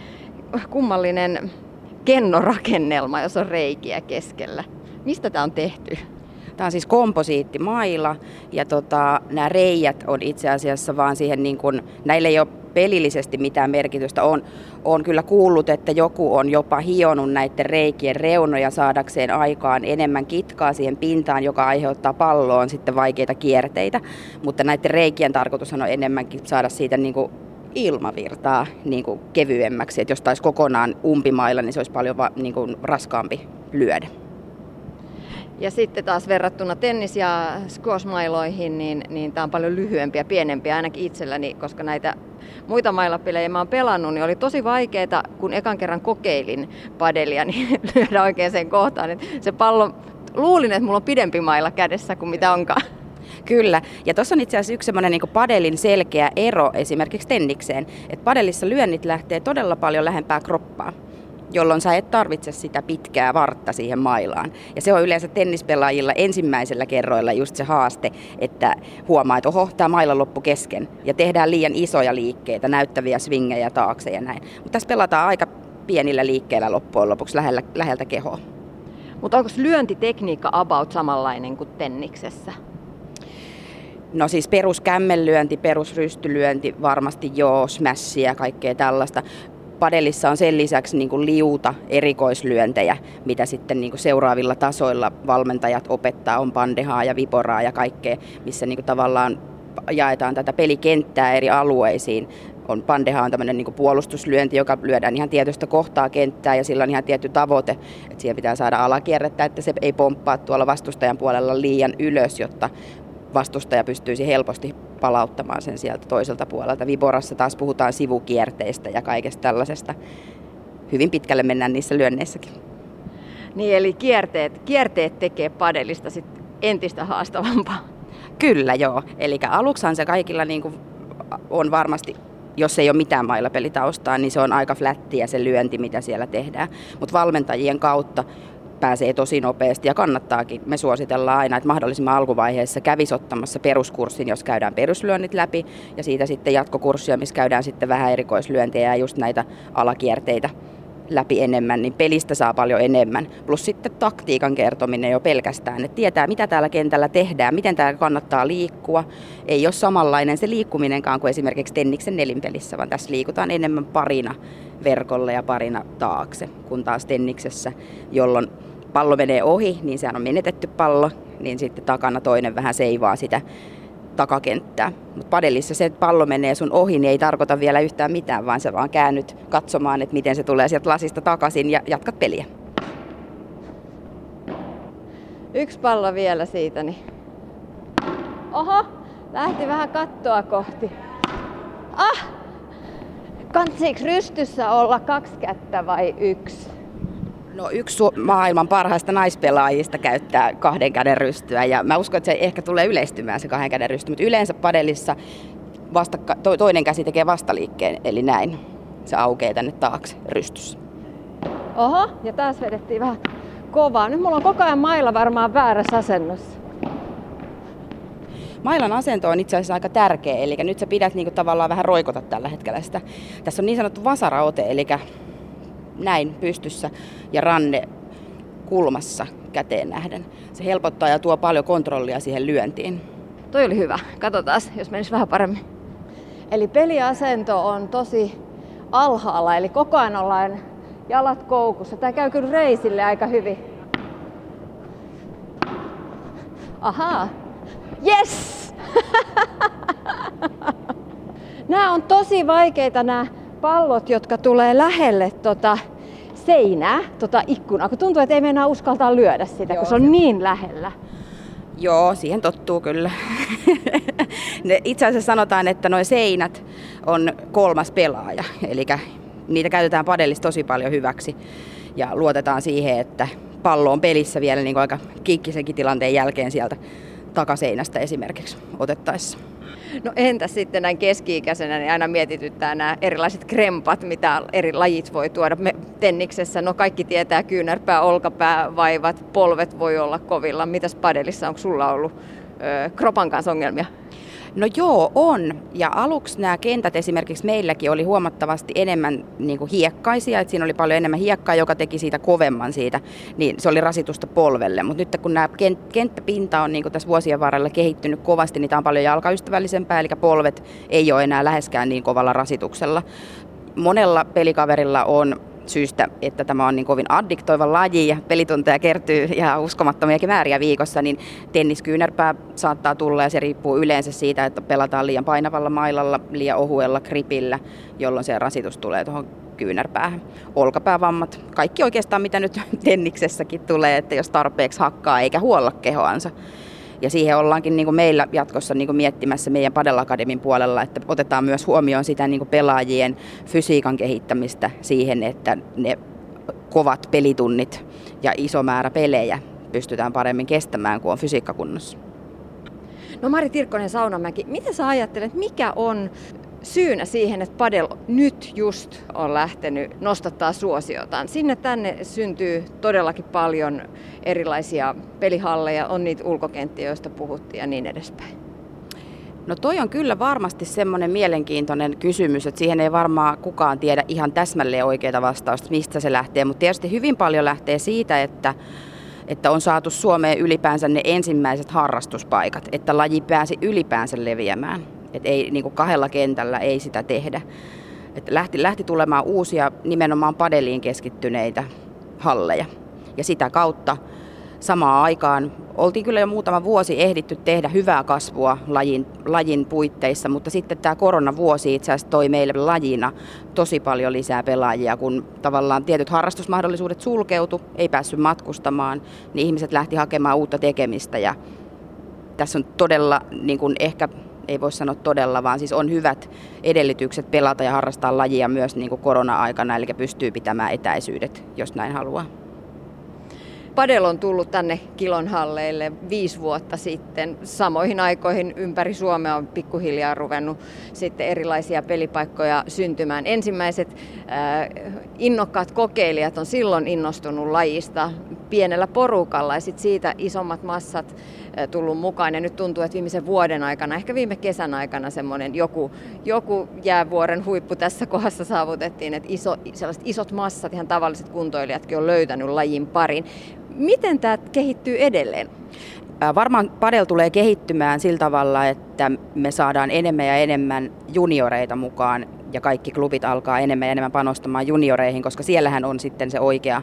kummallinen kennorakennelma, jos on reikiä keskellä. Mistä tämä on tehty? Tämä on siis komposiittimaila ja tota, nämä reijät on itse asiassa vaan siihen, niin kuin, näillä ei ole pelillisesti mitään merkitystä. On, on kyllä kuullut, että joku on jopa hionut näiden reikien reunoja saadakseen aikaan enemmän kitkaa siihen pintaan, joka aiheuttaa palloon sitten vaikeita kierteitä. Mutta näiden reikien tarkoitus on enemmänkin saada siitä niin kuin ilmavirtaa niin kuin kevyemmäksi. Että jos taisi kokonaan umpimailla, niin se olisi paljon va, niin kuin raskaampi lyödä. Ja sitten taas verrattuna tennis- ja squash-mailoihin, niin, niin tämä on paljon lyhyempi ja pienempi ainakin itselläni, koska näitä muita mailapelejä mä oon pelannut, niin oli tosi vaikeaa, kun ekan kerran kokeilin padelia, niin lyödä oikein sen kohtaan. Että se pallo, luulin, että mulla on pidempi mailla kädessä kuin mitä onkaan. Kyllä, ja tuossa on itse asiassa yksi semmoinen niin padelin selkeä ero esimerkiksi tennikseen, että padelissa lyönnit lähtee todella paljon lähempää kroppaa jolloin sä et tarvitse sitä pitkää vartta siihen mailaan. Ja se on yleensä tennispelaajilla ensimmäisellä kerroilla just se haaste, että huomaa, että oho, tämä maila loppu kesken. Ja tehdään liian isoja liikkeitä, näyttäviä swingejä taakse ja näin. Mutta tässä pelataan aika pienillä liikkeillä loppujen lopuksi lähellä, läheltä kehoa. Mutta onko lyöntitekniikka about samanlainen kuin tenniksessä? No siis peruskämmenlyönti, perusrystylyönti, varmasti joo, smashia ja kaikkea tällaista padelissa on sen lisäksi niin kuin liuta erikoislyöntejä, mitä sitten niin kuin seuraavilla tasoilla valmentajat opettaa, on pandehaa ja viporaa ja kaikkea, missä niin kuin tavallaan jaetaan tätä pelikenttää eri alueisiin. On pandeha on tämmöinen niin puolustuslyönti, joka lyödään ihan tietystä kohtaa kenttää ja sillä on ihan tietty tavoite, että siihen pitää saada alakierrettä, että se ei pomppaa tuolla vastustajan puolella liian ylös, jotta vastustaja pystyisi helposti palauttamaan sen sieltä toiselta puolelta. Viborassa taas puhutaan sivukierteistä ja kaikesta tällaisesta. Hyvin pitkälle mennään niissä lyönneissäkin. Niin, eli kierteet, kierteet tekee padelista sit entistä haastavampaa. Kyllä, joo. Eli aluksihan se kaikilla niin kuin on varmasti jos ei ole mitään mailapelitaustaa, niin se on aika flättiä se lyönti, mitä siellä tehdään. Mutta valmentajien kautta pääsee tosi nopeasti ja kannattaakin. Me suositellaan aina, että mahdollisimman alkuvaiheessa kävisi ottamassa peruskurssin, jos käydään peruslyönnit läpi ja siitä sitten jatkokurssia, missä käydään sitten vähän erikoislyöntejä ja just näitä alakierteitä läpi enemmän, niin pelistä saa paljon enemmän. Plus sitten taktiikan kertominen jo pelkästään, että tietää mitä täällä kentällä tehdään, miten täällä kannattaa liikkua. Ei ole samanlainen se liikkuminenkaan kuin esimerkiksi Tenniksen nelinpelissä, vaan tässä liikutaan enemmän parina verkolle ja parina taakse, kun taas Tenniksessä, jolloin pallo menee ohi, niin sehän on menetetty pallo, niin sitten takana toinen vähän seivaa sitä takakenttää. Mutta padellissa se, että pallo menee sun ohi, niin ei tarkoita vielä yhtään mitään, vaan sä vaan käännyt katsomaan, että miten se tulee sieltä lasista takaisin ja jatkat peliä. Yksi pallo vielä siitä. Niin... Oho, lähti vähän kattoa kohti. Ah! Kantsiiko rystyssä olla kaksi kättä vai yksi? No yksi maailman parhaista naispelaajista käyttää kahden käden rystyä ja mä uskon, että se ehkä tulee yleistymään se kahden käden rysty, mutta yleensä padellissa vastakka, to, toinen käsi tekee vastaliikkeen, eli näin. Se aukeaa tänne taakse rystyssä. Oho, ja taas vedettiin vähän kovaa. Nyt mulla on koko ajan mailla varmaan väärässä asennossa. Mailan asento on itse asiassa aika tärkeä, eli nyt sä pidät niinku tavallaan vähän roikota tällä hetkellä sitä. Tässä on niin sanottu vasaraote, eli näin pystyssä ja ranne kulmassa käteen nähden. Se helpottaa ja tuo paljon kontrollia siihen lyöntiin. Toi oli hyvä. Katsotaan, jos menisi vähän paremmin. Eli peliasento on tosi alhaalla, eli koko ajan ollaan jalat koukussa. Tämä käy kyllä reisille aika hyvin. Ahaa. Yes! nämä on tosi vaikeita nämä pallot, jotka tulee lähelle tota seinää, tota ikkunaa, kun tuntuu, että ei mennä uskaltaa lyödä sitä, Joo, kun se on niin lähellä. Joo, siihen tottuu kyllä. ne, itse asiassa sanotaan, että nuo seinät on kolmas pelaaja, eli niitä käytetään padellissa tosi paljon hyväksi. Ja luotetaan siihen, että pallo on pelissä vielä niin aika kiikkisenkin tilanteen jälkeen sieltä takaseinästä esimerkiksi otettaessa. No entä sitten näin keski-ikäisenä, niin aina mietityttää nämä erilaiset krempat, mitä eri lajit voi tuoda. Me tenniksessä, no kaikki tietää kyynärpää, olkapää, vaivat, polvet voi olla kovilla. Mitäs padelissa, onko sulla ollut ö, kropan kanssa ongelmia? No joo, on. Ja aluksi nämä kentät esimerkiksi meilläkin oli huomattavasti enemmän niin kuin hiekkaisia, että siinä oli paljon enemmän hiekkaa, joka teki siitä kovemman siitä, niin se oli rasitusta polvelle. Mutta nyt kun nämä kenttäpinta on niin kuin tässä vuosien varrella kehittynyt kovasti, niin tämä on paljon jalkaystävällisempää, eli polvet ei ole enää läheskään niin kovalla rasituksella. Monella pelikaverilla on syystä, että tämä on niin kovin addiktoiva laji ja pelitunteja kertyy ja uskomattomiakin määriä viikossa, niin tenniskyynärpää saattaa tulla ja se riippuu yleensä siitä, että pelataan liian painavalla mailalla, liian ohuella kripillä, jolloin se rasitus tulee tuohon kyynärpäähän. Olkapäävammat, kaikki oikeastaan mitä nyt tenniksessäkin tulee, että jos tarpeeksi hakkaa eikä huolla kehoansa. Ja siihen ollaankin niin kuin meillä jatkossa niin kuin miettimässä meidän Padel puolella, että otetaan myös huomioon sitä niin kuin pelaajien fysiikan kehittämistä siihen, että ne kovat pelitunnit ja iso määrä pelejä pystytään paremmin kestämään, kun on fysiikka kunnossa. No Mari Tirkkonen Saunamäki, mitä sä ajattelet, mikä on syynä siihen, että padel nyt just on lähtenyt nostattaa suosiotaan. Sinne tänne syntyy todellakin paljon erilaisia pelihalleja, on niitä ulkokenttiä, joista puhuttiin ja niin edespäin. No toi on kyllä varmasti semmoinen mielenkiintoinen kysymys, että siihen ei varmaan kukaan tiedä ihan täsmälleen oikeita vastausta, mistä se lähtee, mutta tietysti hyvin paljon lähtee siitä, että että on saatu Suomeen ylipäänsä ne ensimmäiset harrastuspaikat, että laji pääsi ylipäänsä leviämään. Et ei, niin kuin kahdella kentällä ei sitä tehdä. Et lähti, lähti tulemaan uusia nimenomaan padeliin keskittyneitä halleja. Ja sitä kautta samaan aikaan oltiin kyllä jo muutama vuosi ehditty tehdä hyvää kasvua lajin, lajin puitteissa, mutta sitten tämä koronavuosi itse asiassa toi meille lajina tosi paljon lisää pelaajia, kun tavallaan tietyt harrastusmahdollisuudet sulkeutu, ei päässyt matkustamaan, niin ihmiset lähti hakemaan uutta tekemistä ja tässä on todella niin kuin ehkä ei voi sanoa todella, vaan siis on hyvät edellytykset pelata ja harrastaa lajia myös niin kuin korona-aikana, eli pystyy pitämään etäisyydet, jos näin haluaa. Padel on tullut tänne Kilonhalleille viisi vuotta sitten. Samoihin aikoihin ympäri Suomea on pikkuhiljaa ruvennut sitten erilaisia pelipaikkoja syntymään. Ensimmäiset äh, innokkaat kokeilijat on silloin innostunut lajista pienellä porukalla ja sitten siitä isommat massat äh, tullut mukaan. Ja nyt tuntuu, että viimeisen vuoden aikana, ehkä viime kesän aikana semmoinen joku, joku jäävuoren huippu tässä kohdassa saavutettiin, että iso, sellaiset isot massat, ihan tavalliset kuntoilijatkin on löytänyt lajin parin. Miten tämä kehittyy edelleen? Varmaan padel tulee kehittymään sillä tavalla, että me saadaan enemmän ja enemmän junioreita mukaan ja kaikki klubit alkaa enemmän ja enemmän panostamaan junioreihin, koska siellähän on sitten se oikea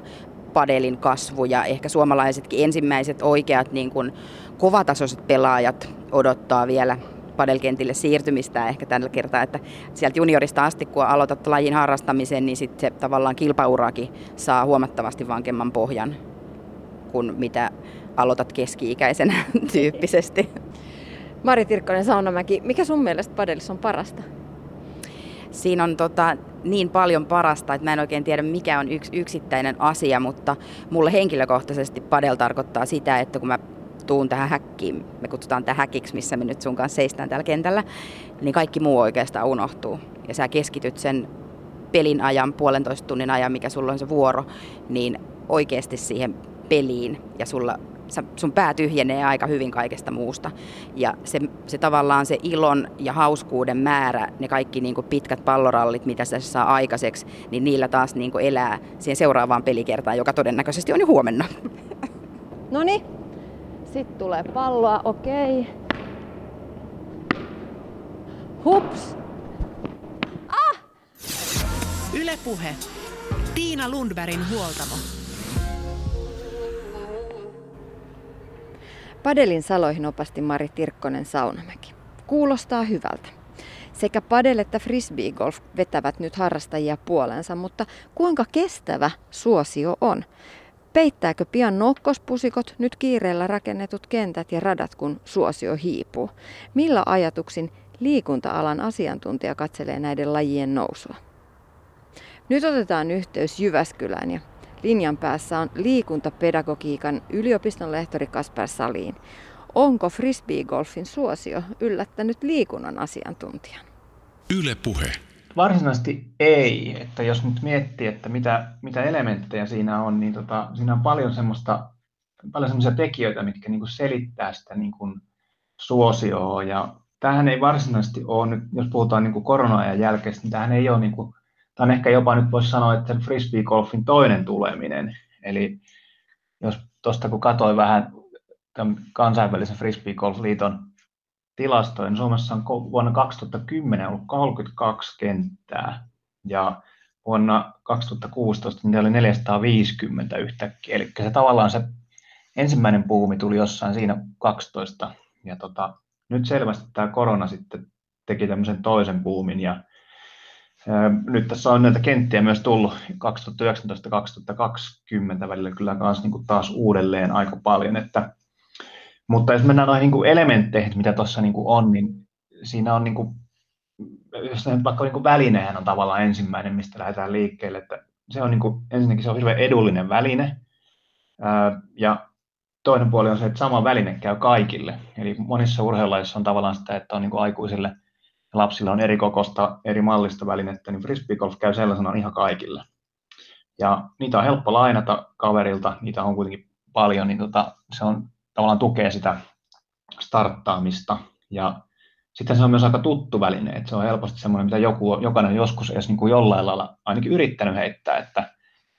padelin kasvu ja ehkä suomalaisetkin ensimmäiset oikeat niin kuin kovatasoiset pelaajat odottaa vielä padelkentille siirtymistä ehkä tällä kertaa, että sieltä juniorista asti kun aloitat lajin harrastamisen, niin sitten se tavallaan kilpaurakin saa huomattavasti vankemman pohjan kuin mitä aloitat keski-ikäisenä tyyppisesti. Mari Tirkkonen Saunamäki, mikä sun mielestä padelissa on parasta? Siinä on tota, niin paljon parasta, että mä en oikein tiedä mikä on yksi yksittäinen asia, mutta mulle henkilökohtaisesti padel tarkoittaa sitä, että kun mä tuun tähän häkkiin, me kutsutaan tähän häkiksi, missä me nyt sun kanssa seistään täällä kentällä, niin kaikki muu oikeastaan unohtuu. Ja sä keskityt sen pelin ajan, puolentoista tunnin ajan, mikä sulla on se vuoro, niin oikeasti siihen peliin ja sulla, sun pää tyhjenee aika hyvin kaikesta muusta. Ja se, se tavallaan se ilon ja hauskuuden määrä, ne kaikki niin kuin pitkät pallorallit, mitä se saa aikaiseksi, niin niillä taas niin kuin elää siihen seuraavaan pelikertaan, joka todennäköisesti on jo huomenna. No niin, sitten tulee palloa, okei. Hups! Ah! Ylepuhe. Tiina Lundbergin huoltamo. Padelin saloihin opasti Mari Tirkkonen Saunamäki. Kuulostaa hyvältä. Sekä padel että frisbee golf vetävät nyt harrastajia puolensa, mutta kuinka kestävä suosio on? Peittääkö pian nokkospusikot nyt kiireellä rakennetut kentät ja radat, kun suosio hiipuu? Millä ajatuksin liikunta-alan asiantuntija katselee näiden lajien nousua? Nyt otetaan yhteys Jyväskylään ja linjan päässä on liikuntapedagogiikan yliopiston lehtori Kasper Saliin. Onko frisbeegolfin suosio yllättänyt liikunnan asiantuntijan? Yle puhe. Varsinaisesti ei, että jos nyt miettii, että mitä, mitä elementtejä siinä on, niin tota, siinä on paljon semmoista, paljon semmoisia tekijöitä, mitkä niin kuin selittää sitä niin kuin suosioa. Ja tämähän ei varsinaisesti ole nyt, jos puhutaan niin kuin korona-ajan jälkeen, niin tämähän ei ole niin kuin On ehkä jopa nyt voisi sanoa, että frisbee-golfin toinen tuleminen. Eli jos tuosta kun katsoin vähän tämän kansainvälisen frisbee-golf-liiton tilastoja, niin Suomessa on vuonna 2010 ollut 32 kenttää ja vuonna 2016 niitä oli 450 yhtäkkiä. Eli se tavallaan se ensimmäinen puumi tuli jossain siinä 12 ja tota, nyt selvästi tämä korona sitten teki tämmöisen toisen puumin ja nyt tässä on näitä kenttiä myös tullut 2019-2020 välillä kyllä myös niin kuin taas uudelleen aika paljon. Että, mutta jos mennään noihin niin elementteihin, mitä tuossa niin on, niin siinä on niin kuin, jos vaikka niin välinehän on tavallaan ensimmäinen, mistä lähdetään liikkeelle, että se on niin kuin, ensinnäkin se on hirveän edullinen väline, ja toinen puoli on se, että sama väline käy kaikille. Eli monissa urheilulajissa on tavallaan sitä, että on niin aikuisille ja lapsilla on eri kokosta, eri mallista välinettä, niin frisbeegolf käy sellaisena ihan kaikille. Ja niitä on helppo lainata kaverilta, niitä on kuitenkin paljon, niin tota, se on tavallaan tukee sitä starttaamista. Ja sitten se on myös aika tuttu väline, että se on helposti semmoinen, mitä joku, jokainen joskus edes niin kuin jollain lailla ainakin yrittänyt heittää, että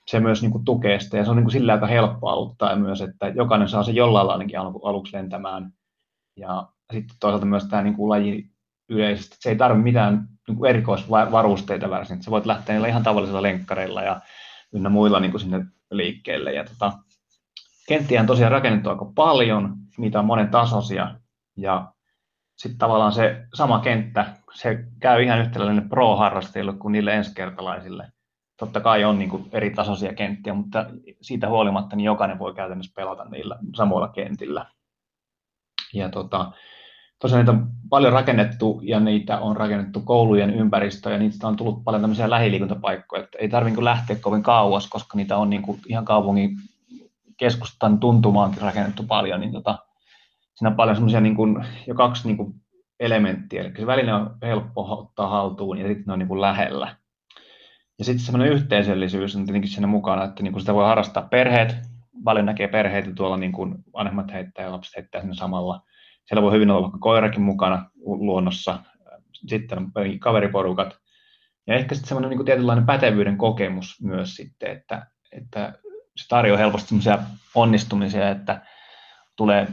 se myös niin kuin tukee sitä ja se on niin kuin sillä aika helppo aloittaa myös, että jokainen saa sen jollain lailla ainakin aluksi lentämään. Ja sitten toisaalta myös tämä niin kuin laji yleisesti. Se ei tarvitse mitään niin erikoisvarusteita varsin. Sä voit lähteä niillä ihan tavallisilla lenkkareilla ja ynnä muilla niin kuin sinne liikkeelle. Ja tota, kenttiä on tosiaan rakennettu aika paljon, niitä on monen tasoisia ja sitten tavallaan se sama kenttä, se käy ihan yhtä lailla pro-harrastajille kuin niille ensikertalaisille. Totta kai on niin kuin eri tasoisia kenttiä, mutta siitä huolimatta niin jokainen voi käytännössä pelata niillä samoilla kentillä. Ja tota, tosiaan niitä on paljon rakennettu ja niitä on rakennettu koulujen ympäristöön ja niistä on tullut paljon tämmöisiä lähiliikuntapaikkoja. Että ei tarvitse niin lähteä kovin kauas, koska niitä on niin kuin ihan kaupungin keskustan tuntumaankin rakennettu paljon, niin tota, siinä on paljon semmoisia niin jo kaksi niin kuin elementtiä, eli se väline on helppo ottaa haltuun ja sitten ne on niin kuin lähellä. Ja sitten semmoinen yhteisöllisyys on tietenkin siinä mukana, että niin kuin sitä voi harrastaa perheet, paljon näkee perheitä tuolla niin kuin vanhemmat heittää ja lapset heittää sinne samalla. Siellä voi hyvin olla vaikka koirakin mukana luonnossa, sitten kaveriporukat. Ja ehkä sitten semmoinen niin tietynlainen pätevyyden kokemus myös sitten, että, että se tarjoaa helposti semmoisia onnistumisia, että tulee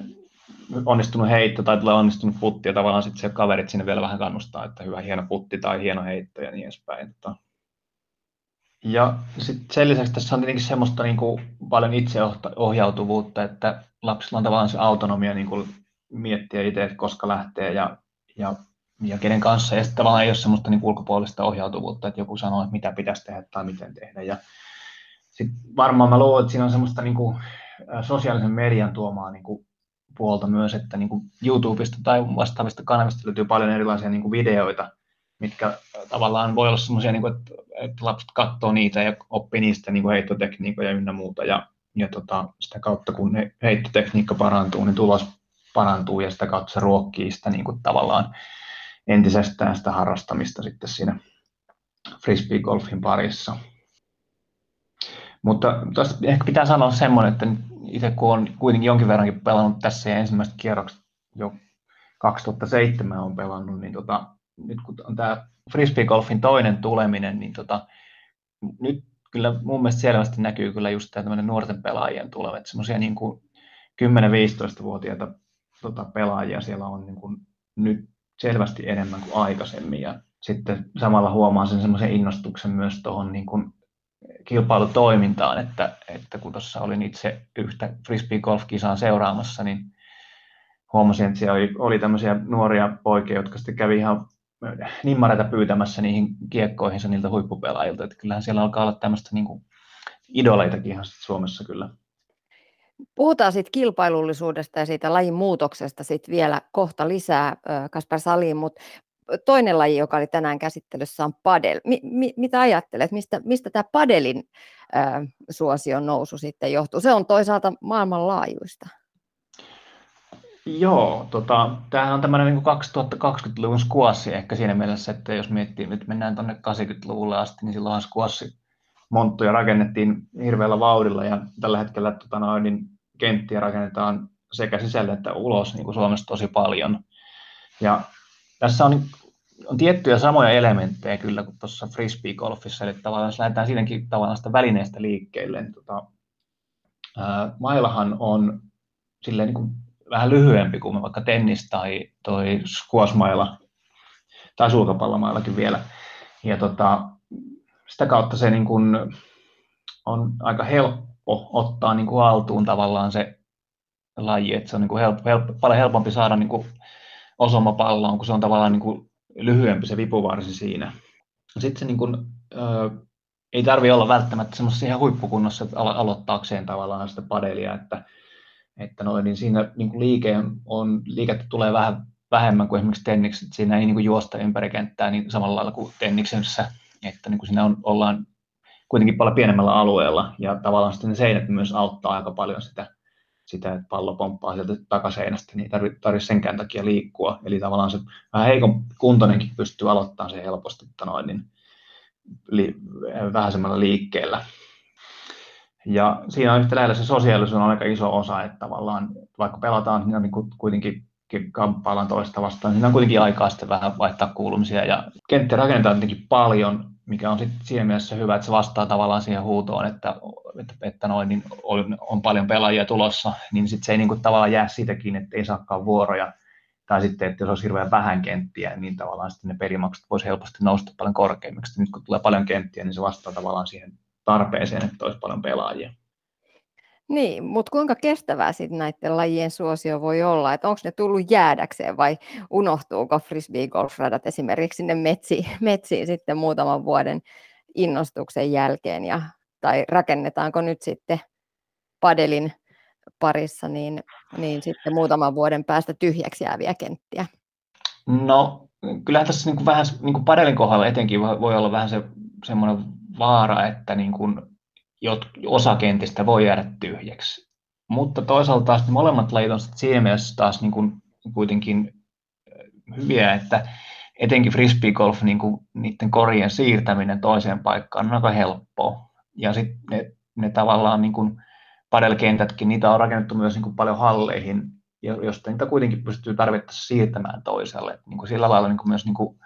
onnistunut heitto tai tulee onnistunut putti ja tavallaan sitten se kaverit sinne vielä vähän kannustaa, että hyvä hieno putti tai hieno heitto ja niin edespäin. Ja sitten sen lisäksi tässä on tietenkin semmoista niin kuin paljon itseohjautuvuutta, että lapsilla on tavallaan se autonomia niin kuin miettiä itse, että koska lähtee ja, ja, ja kenen kanssa. Ja sitten tavallaan ei ole semmoista niin ulkopuolista ohjautuvuutta, että joku sanoo, että mitä pitäisi tehdä tai miten tehdä. Ja sitten varmaan mä luulen, että siinä on semmoista niin kuin, sosiaalisen median tuomaa niin kuin puolta myös, että niin kuin YouTubesta tai vastaavista kanavista löytyy paljon erilaisia niin kuin videoita, mitkä tavallaan voi olla semmoisia, niin että, että lapset katsoo niitä ja oppii niistä niin kuin heittotekniikoja ynnä muuta. Ja, ja tota, sitä kautta, kun heittotekniikka parantuu, niin tulos parantuu ja sitä kautta se ruokkii sitä niin kuin tavallaan entisestään sitä harrastamista sitten siinä frisbee-golfin parissa. Mutta tuosta ehkä pitää sanoa semmoinen, että itse kun olen kuitenkin jonkin verrankin pelannut tässä ja ensimmäiset kierrokset jo 2007 on pelannut, niin tota, nyt kun on tämä frisbee-golfin toinen tuleminen, niin tota, nyt kyllä mun mielestä selvästi näkyy kyllä just tämä nuorten pelaajien tulevat, semmoisia niin kuin 10-15-vuotiaita tota, pelaajia siellä on niin kuin nyt selvästi enemmän kuin aikaisemmin ja sitten samalla huomaa sen semmoisen innostuksen myös tuohon niin kuin kilpailutoimintaan, että, että kun tuossa olin itse yhtä frisbee-golf-kisaa seuraamassa, niin huomasin, että siellä oli, oli tämmöisiä nuoria poikia, jotka sitten kävi ihan nimmareita pyytämässä niihin kiekkoihinsa niiltä huippupelaajilta, että kyllähän siellä alkaa olla tämmöistä niin kuin idoleitakin ihan Suomessa kyllä. Puhutaan sitten kilpailullisuudesta ja siitä lajin muutoksesta sitten vielä kohta lisää Kaspar Saliin, mutta toinen laji, joka oli tänään käsittelyssä, on padel. Mi- mi- mitä ajattelet, mistä, mistä tämä padelin ää, suosion nousu sitten johtuu? Se on toisaalta maailmanlaajuista. Joo, tota, tämähän on tämmöinen niin 2020-luvun skuassi ehkä siinä mielessä, että jos miettii, nyt mennään tuonne 80-luvulle asti, niin silloinhan skuassi monttuja rakennettiin hirveällä vauhdilla ja tällä hetkellä tota noin, niin kenttiä rakennetaan sekä sisälle että ulos niin kuin Suomessa tosi paljon. Ja tässä on on tiettyjä samoja elementtejä kyllä kuin tuossa frisbee-golfissa, eli tavallaan jos lähdetään siinäkin tavallaan sitä välineestä liikkeelle, niin tota, ää, mailahan on silleen niin kuin vähän lyhyempi kuin vaikka tennis tai toi squash-maila tai sulkapallomailakin vielä. Ja tota, sitä kautta se niin kuin on aika helppo ottaa niin kuin haltuun tavallaan se laji, että se on niin kuin help, help, paljon helpompi saada niin kuin osuma palloon, kun se on tavallaan niin kuin lyhyempi se vipuvarsi siinä. Sitten se niin kuin, ö, ei tarvi olla välttämättä semmoisessa ihan huippukunnossa alo- aloittaakseen tavallaan sitä padelia, että, että noin, niin siinä niin kuin liike on, liikettä tulee vähän vähemmän kuin esimerkiksi tenniksessä, että siinä ei niin kuin juosta ympäri kenttää niin samalla lailla kuin tenniksessä, että niin kuin siinä on, ollaan kuitenkin paljon pienemmällä alueella ja tavallaan sitten ne seinät myös auttaa aika paljon sitä sitä, että pallo pomppaa sieltä takaseinästä, niin ei tarvitse tarvi senkään takia liikkua. Eli tavallaan se vähän heikon kuntoinenkin pystyy aloittamaan se helposti noin, niin li, vähäisemmällä liikkeellä. Ja siinä on yhtä lähellä se sosiaalisuus on aika iso osa, että tavallaan vaikka pelataan, niin, niin kuitenkin kamppaillaan toista vastaan, niin on kuitenkin aikaa sitten vähän vaihtaa kuulumisia. Ja kenttiä rakennetaan tietenkin paljon, mikä on sitten siinä mielessä hyvä, että se vastaa tavallaan siihen huutoon, että, että, että noin, niin on, on, paljon pelaajia tulossa, niin sitten se ei niin kuin tavallaan jää siitäkin, että ei saakaan vuoroja, tai sitten, että jos olisi hirveän vähän kenttiä, niin tavallaan sitten ne pelimaksut voisi helposti nousta paljon korkeammiksi. Nyt kun tulee paljon kenttiä, niin se vastaa tavallaan siihen tarpeeseen, että olisi paljon pelaajia. Niin, mutta kuinka kestävää sitten näiden lajien suosio voi olla? Että onko ne tullut jäädäkseen vai unohtuuko frisbee-golfradat esimerkiksi sinne metsiin, metsiin sitten muutaman vuoden innostuksen jälkeen ja, tai rakennetaanko nyt sitten padelin parissa niin, niin sitten muutaman vuoden päästä tyhjäksi jääviä kenttiä? No kyllähän tässä niin kuin vähän niin kuin padelin kohdalla etenkin voi olla vähän se semmoinen vaara, että niin kuin osa kentistä voi jäädä tyhjäksi. Mutta toisaalta taas molemmat lajit on siinä mielessä taas niin kuin kuitenkin hyviä, että etenkin frisbeegolf, niin kuin niiden korien siirtäminen toiseen paikkaan on aika helppoa. Ja sitten ne, ne tavallaan niin kuin padelkentätkin, niitä on rakennettu myös niin kuin paljon halleihin, josta niitä kuitenkin pystyy tarvittaessa siirtämään toiselle. Niin kuin sillä lailla niin kuin myös niin kuin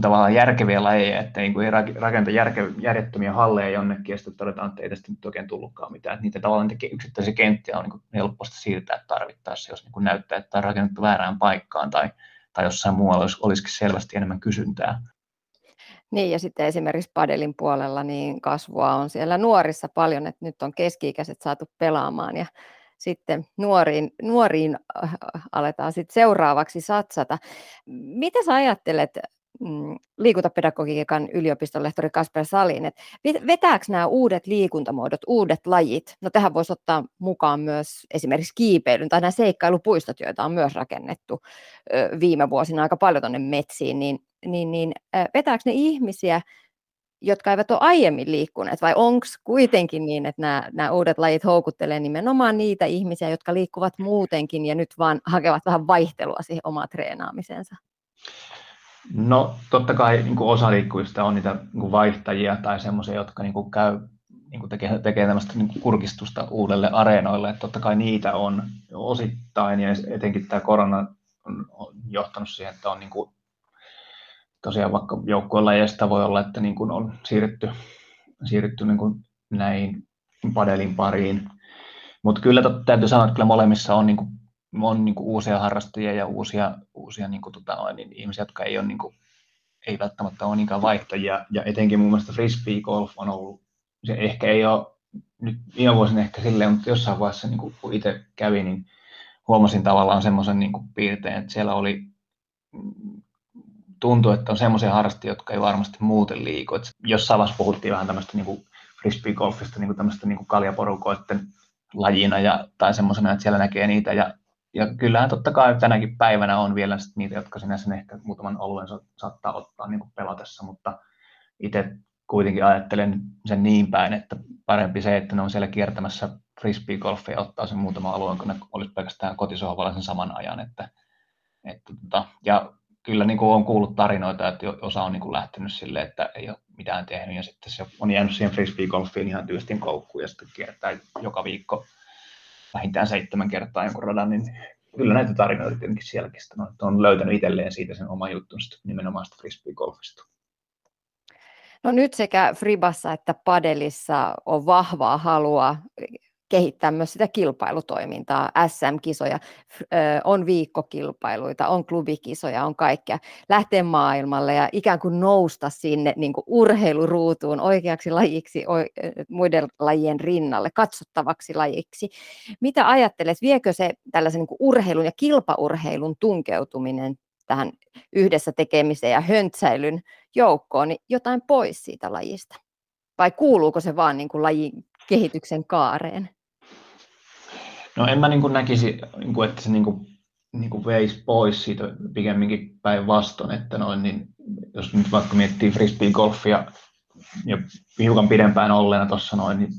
tavallaan järkeviä lajeja, että niin kuin ei rakenta järke, järjettömiä halleja jonnekin, ja sitten todetaan, että ei tästä nyt oikein tullutkaan mitään. Että niitä tavallaan niitä yksittäisiä kenttiä on niin helposti siirtää tarvittaessa, jos niin kuin näyttää, että on rakennettu väärään paikkaan tai, tai jossain muualla olisi, olisikin selvästi enemmän kysyntää. Niin, ja sitten esimerkiksi padelin puolella niin kasvua on siellä nuorissa paljon, että nyt on keski-ikäiset saatu pelaamaan ja sitten nuoriin, nuoriin äh, aletaan sitten seuraavaksi satsata. Mitä sä ajattelet mm, liikuntapedagogiikan yliopiston lehtori Kasper Salin, että vetääkö nämä uudet liikuntamuodot, uudet lajit, no tähän voisi ottaa mukaan myös esimerkiksi kiipeilyn tai nämä seikkailupuistot, joita on myös rakennettu viime vuosina aika paljon tuonne metsiin, niin, niin, niin vetääkö ne ihmisiä jotka eivät ole aiemmin liikkuneet, vai onko kuitenkin niin, että nämä, nämä uudet lajit houkuttelee nimenomaan niitä ihmisiä, jotka liikkuvat muutenkin ja nyt vaan hakevat vähän vaihtelua siihen omaan treenaamiseensa? No totta kai niin kuin osa liikkujista on niitä niin kuin vaihtajia tai semmoisia, jotka niin kuin käy niin kuin tekee, tekee tämmöistä niin kuin kurkistusta uudelle areenoille. Että totta kai niitä on osittain ja etenkin tämä korona on johtanut siihen, että on niin kuin tosiaan vaikka joukkuelajeista voi olla, että niin kuin on siirrytty, siirrytty niin kuin näihin padelin pariin. Mutta kyllä täytyy sanoa, että kyllä molemmissa on, niin kuin, on niin kuin uusia harrastajia ja uusia, uusia niin kuin, tota, niin ihmisiä, jotka ei, ole, niin kuin, ei välttämättä ole niinkään vaihtajia. Ja etenkin mun mielestä frisbee golf on ollut, se ehkä ei ole nyt viime vuosina ehkä silleen, mutta jossain vaiheessa niin kuin, kun itse kävin, niin huomasin tavallaan semmoisen niin piirteen, että siellä oli tuntuu, että on semmoisia harrastajia, jotka ei varmasti muuten liiku. Et jossain vaiheessa puhuttiin vähän tämmöistä niin frisbee-golfista, niin tämmöistä niin kaljaporukoiden lajina ja, tai semmoisena, että siellä näkee niitä. Ja, ja kyllähän totta kai tänäkin päivänä on vielä niitä, jotka sinä sen ehkä muutaman oluen saattaa ottaa niin pelatessa, mutta itse kuitenkin ajattelen sen niin päin, että parempi se, että ne on siellä kiertämässä frisbee-golfia ja ottaa sen muutama alueen, kun ne olisi pelkästään kotisohvalla sen saman ajan. Että, että, tota, ja kyllä niin kuin on kuullut tarinoita, että osa on niin kuin lähtenyt sille, että ei ole mitään tehnyt ja sitten se on jäänyt siihen frisbee-golfiin ihan tyystin koukkuun ja sitten kiertää joka viikko vähintään seitsemän kertaa jonkun radan, niin kyllä näitä tarinoita tietenkin sielläkin on, että on löytänyt itselleen siitä sen oma juttunsa nimenomaan sitä frisbee-golfista. No nyt sekä Fribassa että Padelissa on vahvaa halua kehittää myös sitä kilpailutoimintaa, SM-kisoja, on viikkokilpailuita, on klubikisoja, on kaikkea, lähteä maailmalle ja ikään kuin nousta sinne niin kuin urheiluruutuun oikeaksi lajiksi muiden lajien rinnalle, katsottavaksi lajiksi. Mitä ajattelet, viekö se tällaisen niin kuin urheilun ja kilpaurheilun tunkeutuminen tähän yhdessä tekemiseen ja höntsäilyn joukkoon niin jotain pois siitä lajista? Vai kuuluuko se vaan niin kuin lajin kehityksen kaareen? No en mä niin kuin näkisi, niin kuin, että se niin kuin, niin kuin veisi pois siitä pikemminkin päinvastoin, että noin, niin jos nyt vaikka miettii frisbee-golfia ja hiukan pidempään olleena tuossa noin, niin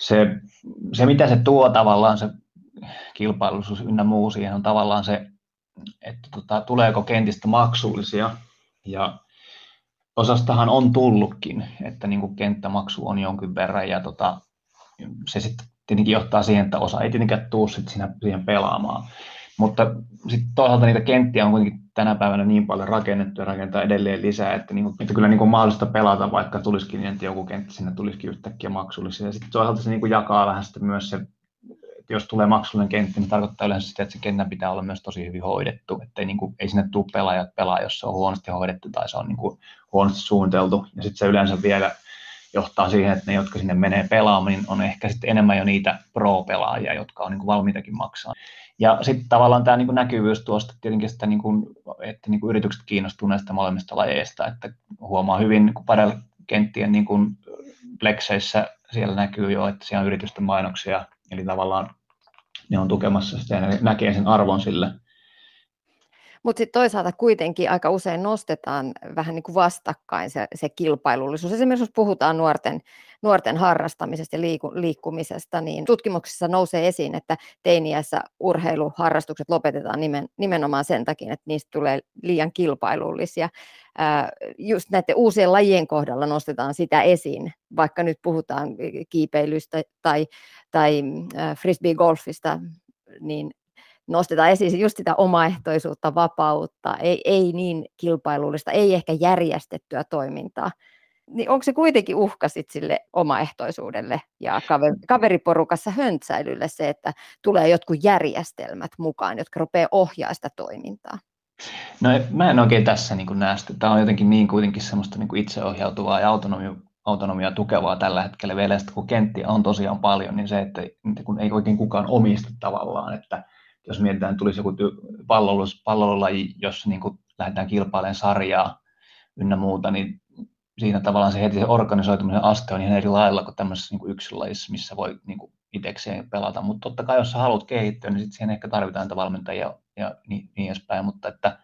se, se, mitä se tuo tavallaan se kilpailullisuus ynnä muu siihen on tavallaan se, että tota, tuleeko kentistä maksullisia. Ja osastahan on tullutkin, että niin kuin kenttämaksu on jonkin verran ja tota, se sitten tietenkin johtaa siihen, että osa ei tietenkään tuu sit siinä, siihen pelaamaan. Mutta sitten toisaalta niitä kenttiä on kuitenkin tänä päivänä niin paljon rakennettu ja rakentaa edelleen lisää, että, niinku, että kyllä niinku mahdollista pelata, vaikka tulisikin niin, että joku kenttä sinne tulisikin yhtäkkiä maksullisia. Ja sitten toisaalta se niinku jakaa vähän sitten myös se, että jos tulee maksullinen kenttä, niin tarkoittaa yleensä sitä, että se kentän pitää olla myös tosi hyvin hoidettu. Että niinku, ei sinne tule pelaajat pelaa, jos se on huonosti hoidettu tai se on niinku huonosti suunniteltu. Ja sitten se yleensä vielä johtaa siihen, että ne, jotka sinne menee pelaamaan, niin on ehkä sitten enemmän jo niitä pro-pelaajia, jotka on niin kuin valmiitakin maksaa. Ja sitten tavallaan tämä niin kuin näkyvyys tuosta tietenkin sitä, niin kuin, että niin kuin yritykset kiinnostuvat näistä molemmista lajeista, että huomaa hyvin niin kenttien niin kuin plekseissä siellä näkyy jo, että siellä on yritysten mainoksia, eli tavallaan ne on tukemassa sitä ja näkee sen arvon sille. Mutta sitten toisaalta kuitenkin aika usein nostetaan vähän niin kuin vastakkain se, se kilpailullisuus. Esimerkiksi jos puhutaan nuorten, nuorten harrastamisesta ja liiku, liikkumisesta, niin tutkimuksissa nousee esiin, että teiniässä urheiluharrastukset lopetetaan nimen, nimenomaan sen takia, että niistä tulee liian kilpailullisia. Just näiden uusien lajien kohdalla nostetaan sitä esiin, vaikka nyt puhutaan kiipeilystä tai, tai frisbee-golfista, niin nostetaan esiin just sitä omaehtoisuutta, vapautta, ei, ei niin kilpailullista, ei ehkä järjestettyä toimintaa. Niin onko se kuitenkin uhka sit sille omaehtoisuudelle ja kaveriporukassa höntsäilylle se, että tulee jotkut järjestelmät mukaan, jotka rupeaa ohjaa sitä toimintaa? No mä en oikein tässä niin näe sitä. Tämä on jotenkin niin kuitenkin semmoista niin itseohjautuvaa ja autonomia, autonomia tukevaa tällä hetkellä vielä. Sitten kun kenttiä on tosiaan paljon, niin se, että kun ei oikein kukaan omista tavallaan, että jos mietitään, tulisi joku pallolaji, jossa niin kuin lähdetään kilpailemaan sarjaa ynnä muuta, niin siinä tavallaan se heti se organisoitumisen aste on ihan eri lailla kuin tämmöisessä niin yksilölajissa, missä voi niin kuin itsekseen pelata. Mutta totta kai, jos sä haluat kehittyä, niin sitten siihen ehkä tarvitaan niitä valmentajia ja niin, niin edespäin. Mutta, että,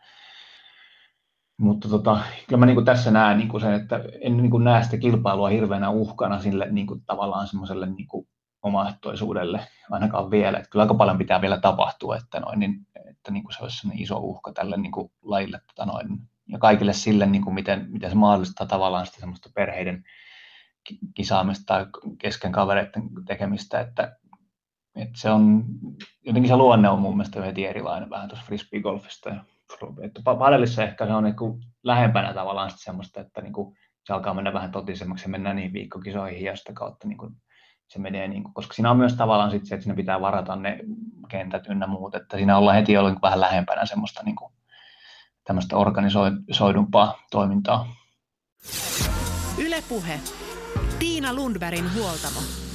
mutta tota, kyllä mä niin kuin tässä näen niin kuin sen, että en niin kuin näe sitä kilpailua hirveänä uhkana sille niin kuin tavallaan semmoiselle niin kuin omaehtoisuudelle ainakaan vielä. Että kyllä aika paljon pitää vielä tapahtua, että, noin, niin, että niin kuin se olisi iso uhka tälle niin kuin lajille tota noin, ja kaikille sille, niin kuin miten, miten se mahdollistaa tavallaan sitä semmoista perheiden kisaamista tai kesken kavereiden tekemistä, että, että se on, jotenkin se luonne on mun mielestä heti erilainen vähän tuossa frisbee-golfista. Padellissa ehkä se on niin kuin lähempänä tavallaan semmoista, että niin kuin se alkaa mennä vähän totisemmaksi ja mennään niihin viikkokisoihin ja sitä kautta niin kuin se menee, niin kuin, koska siinä on myös tavallaan sit se, että siinä pitää varata ne kentät ynnä muut, että siinä ollaan heti ollut vähän lähempänä semmoista niin kuin, tämmöistä organisoidumpaa toimintaa. Ylepuhe. Tiina Lundbergin huoltamo.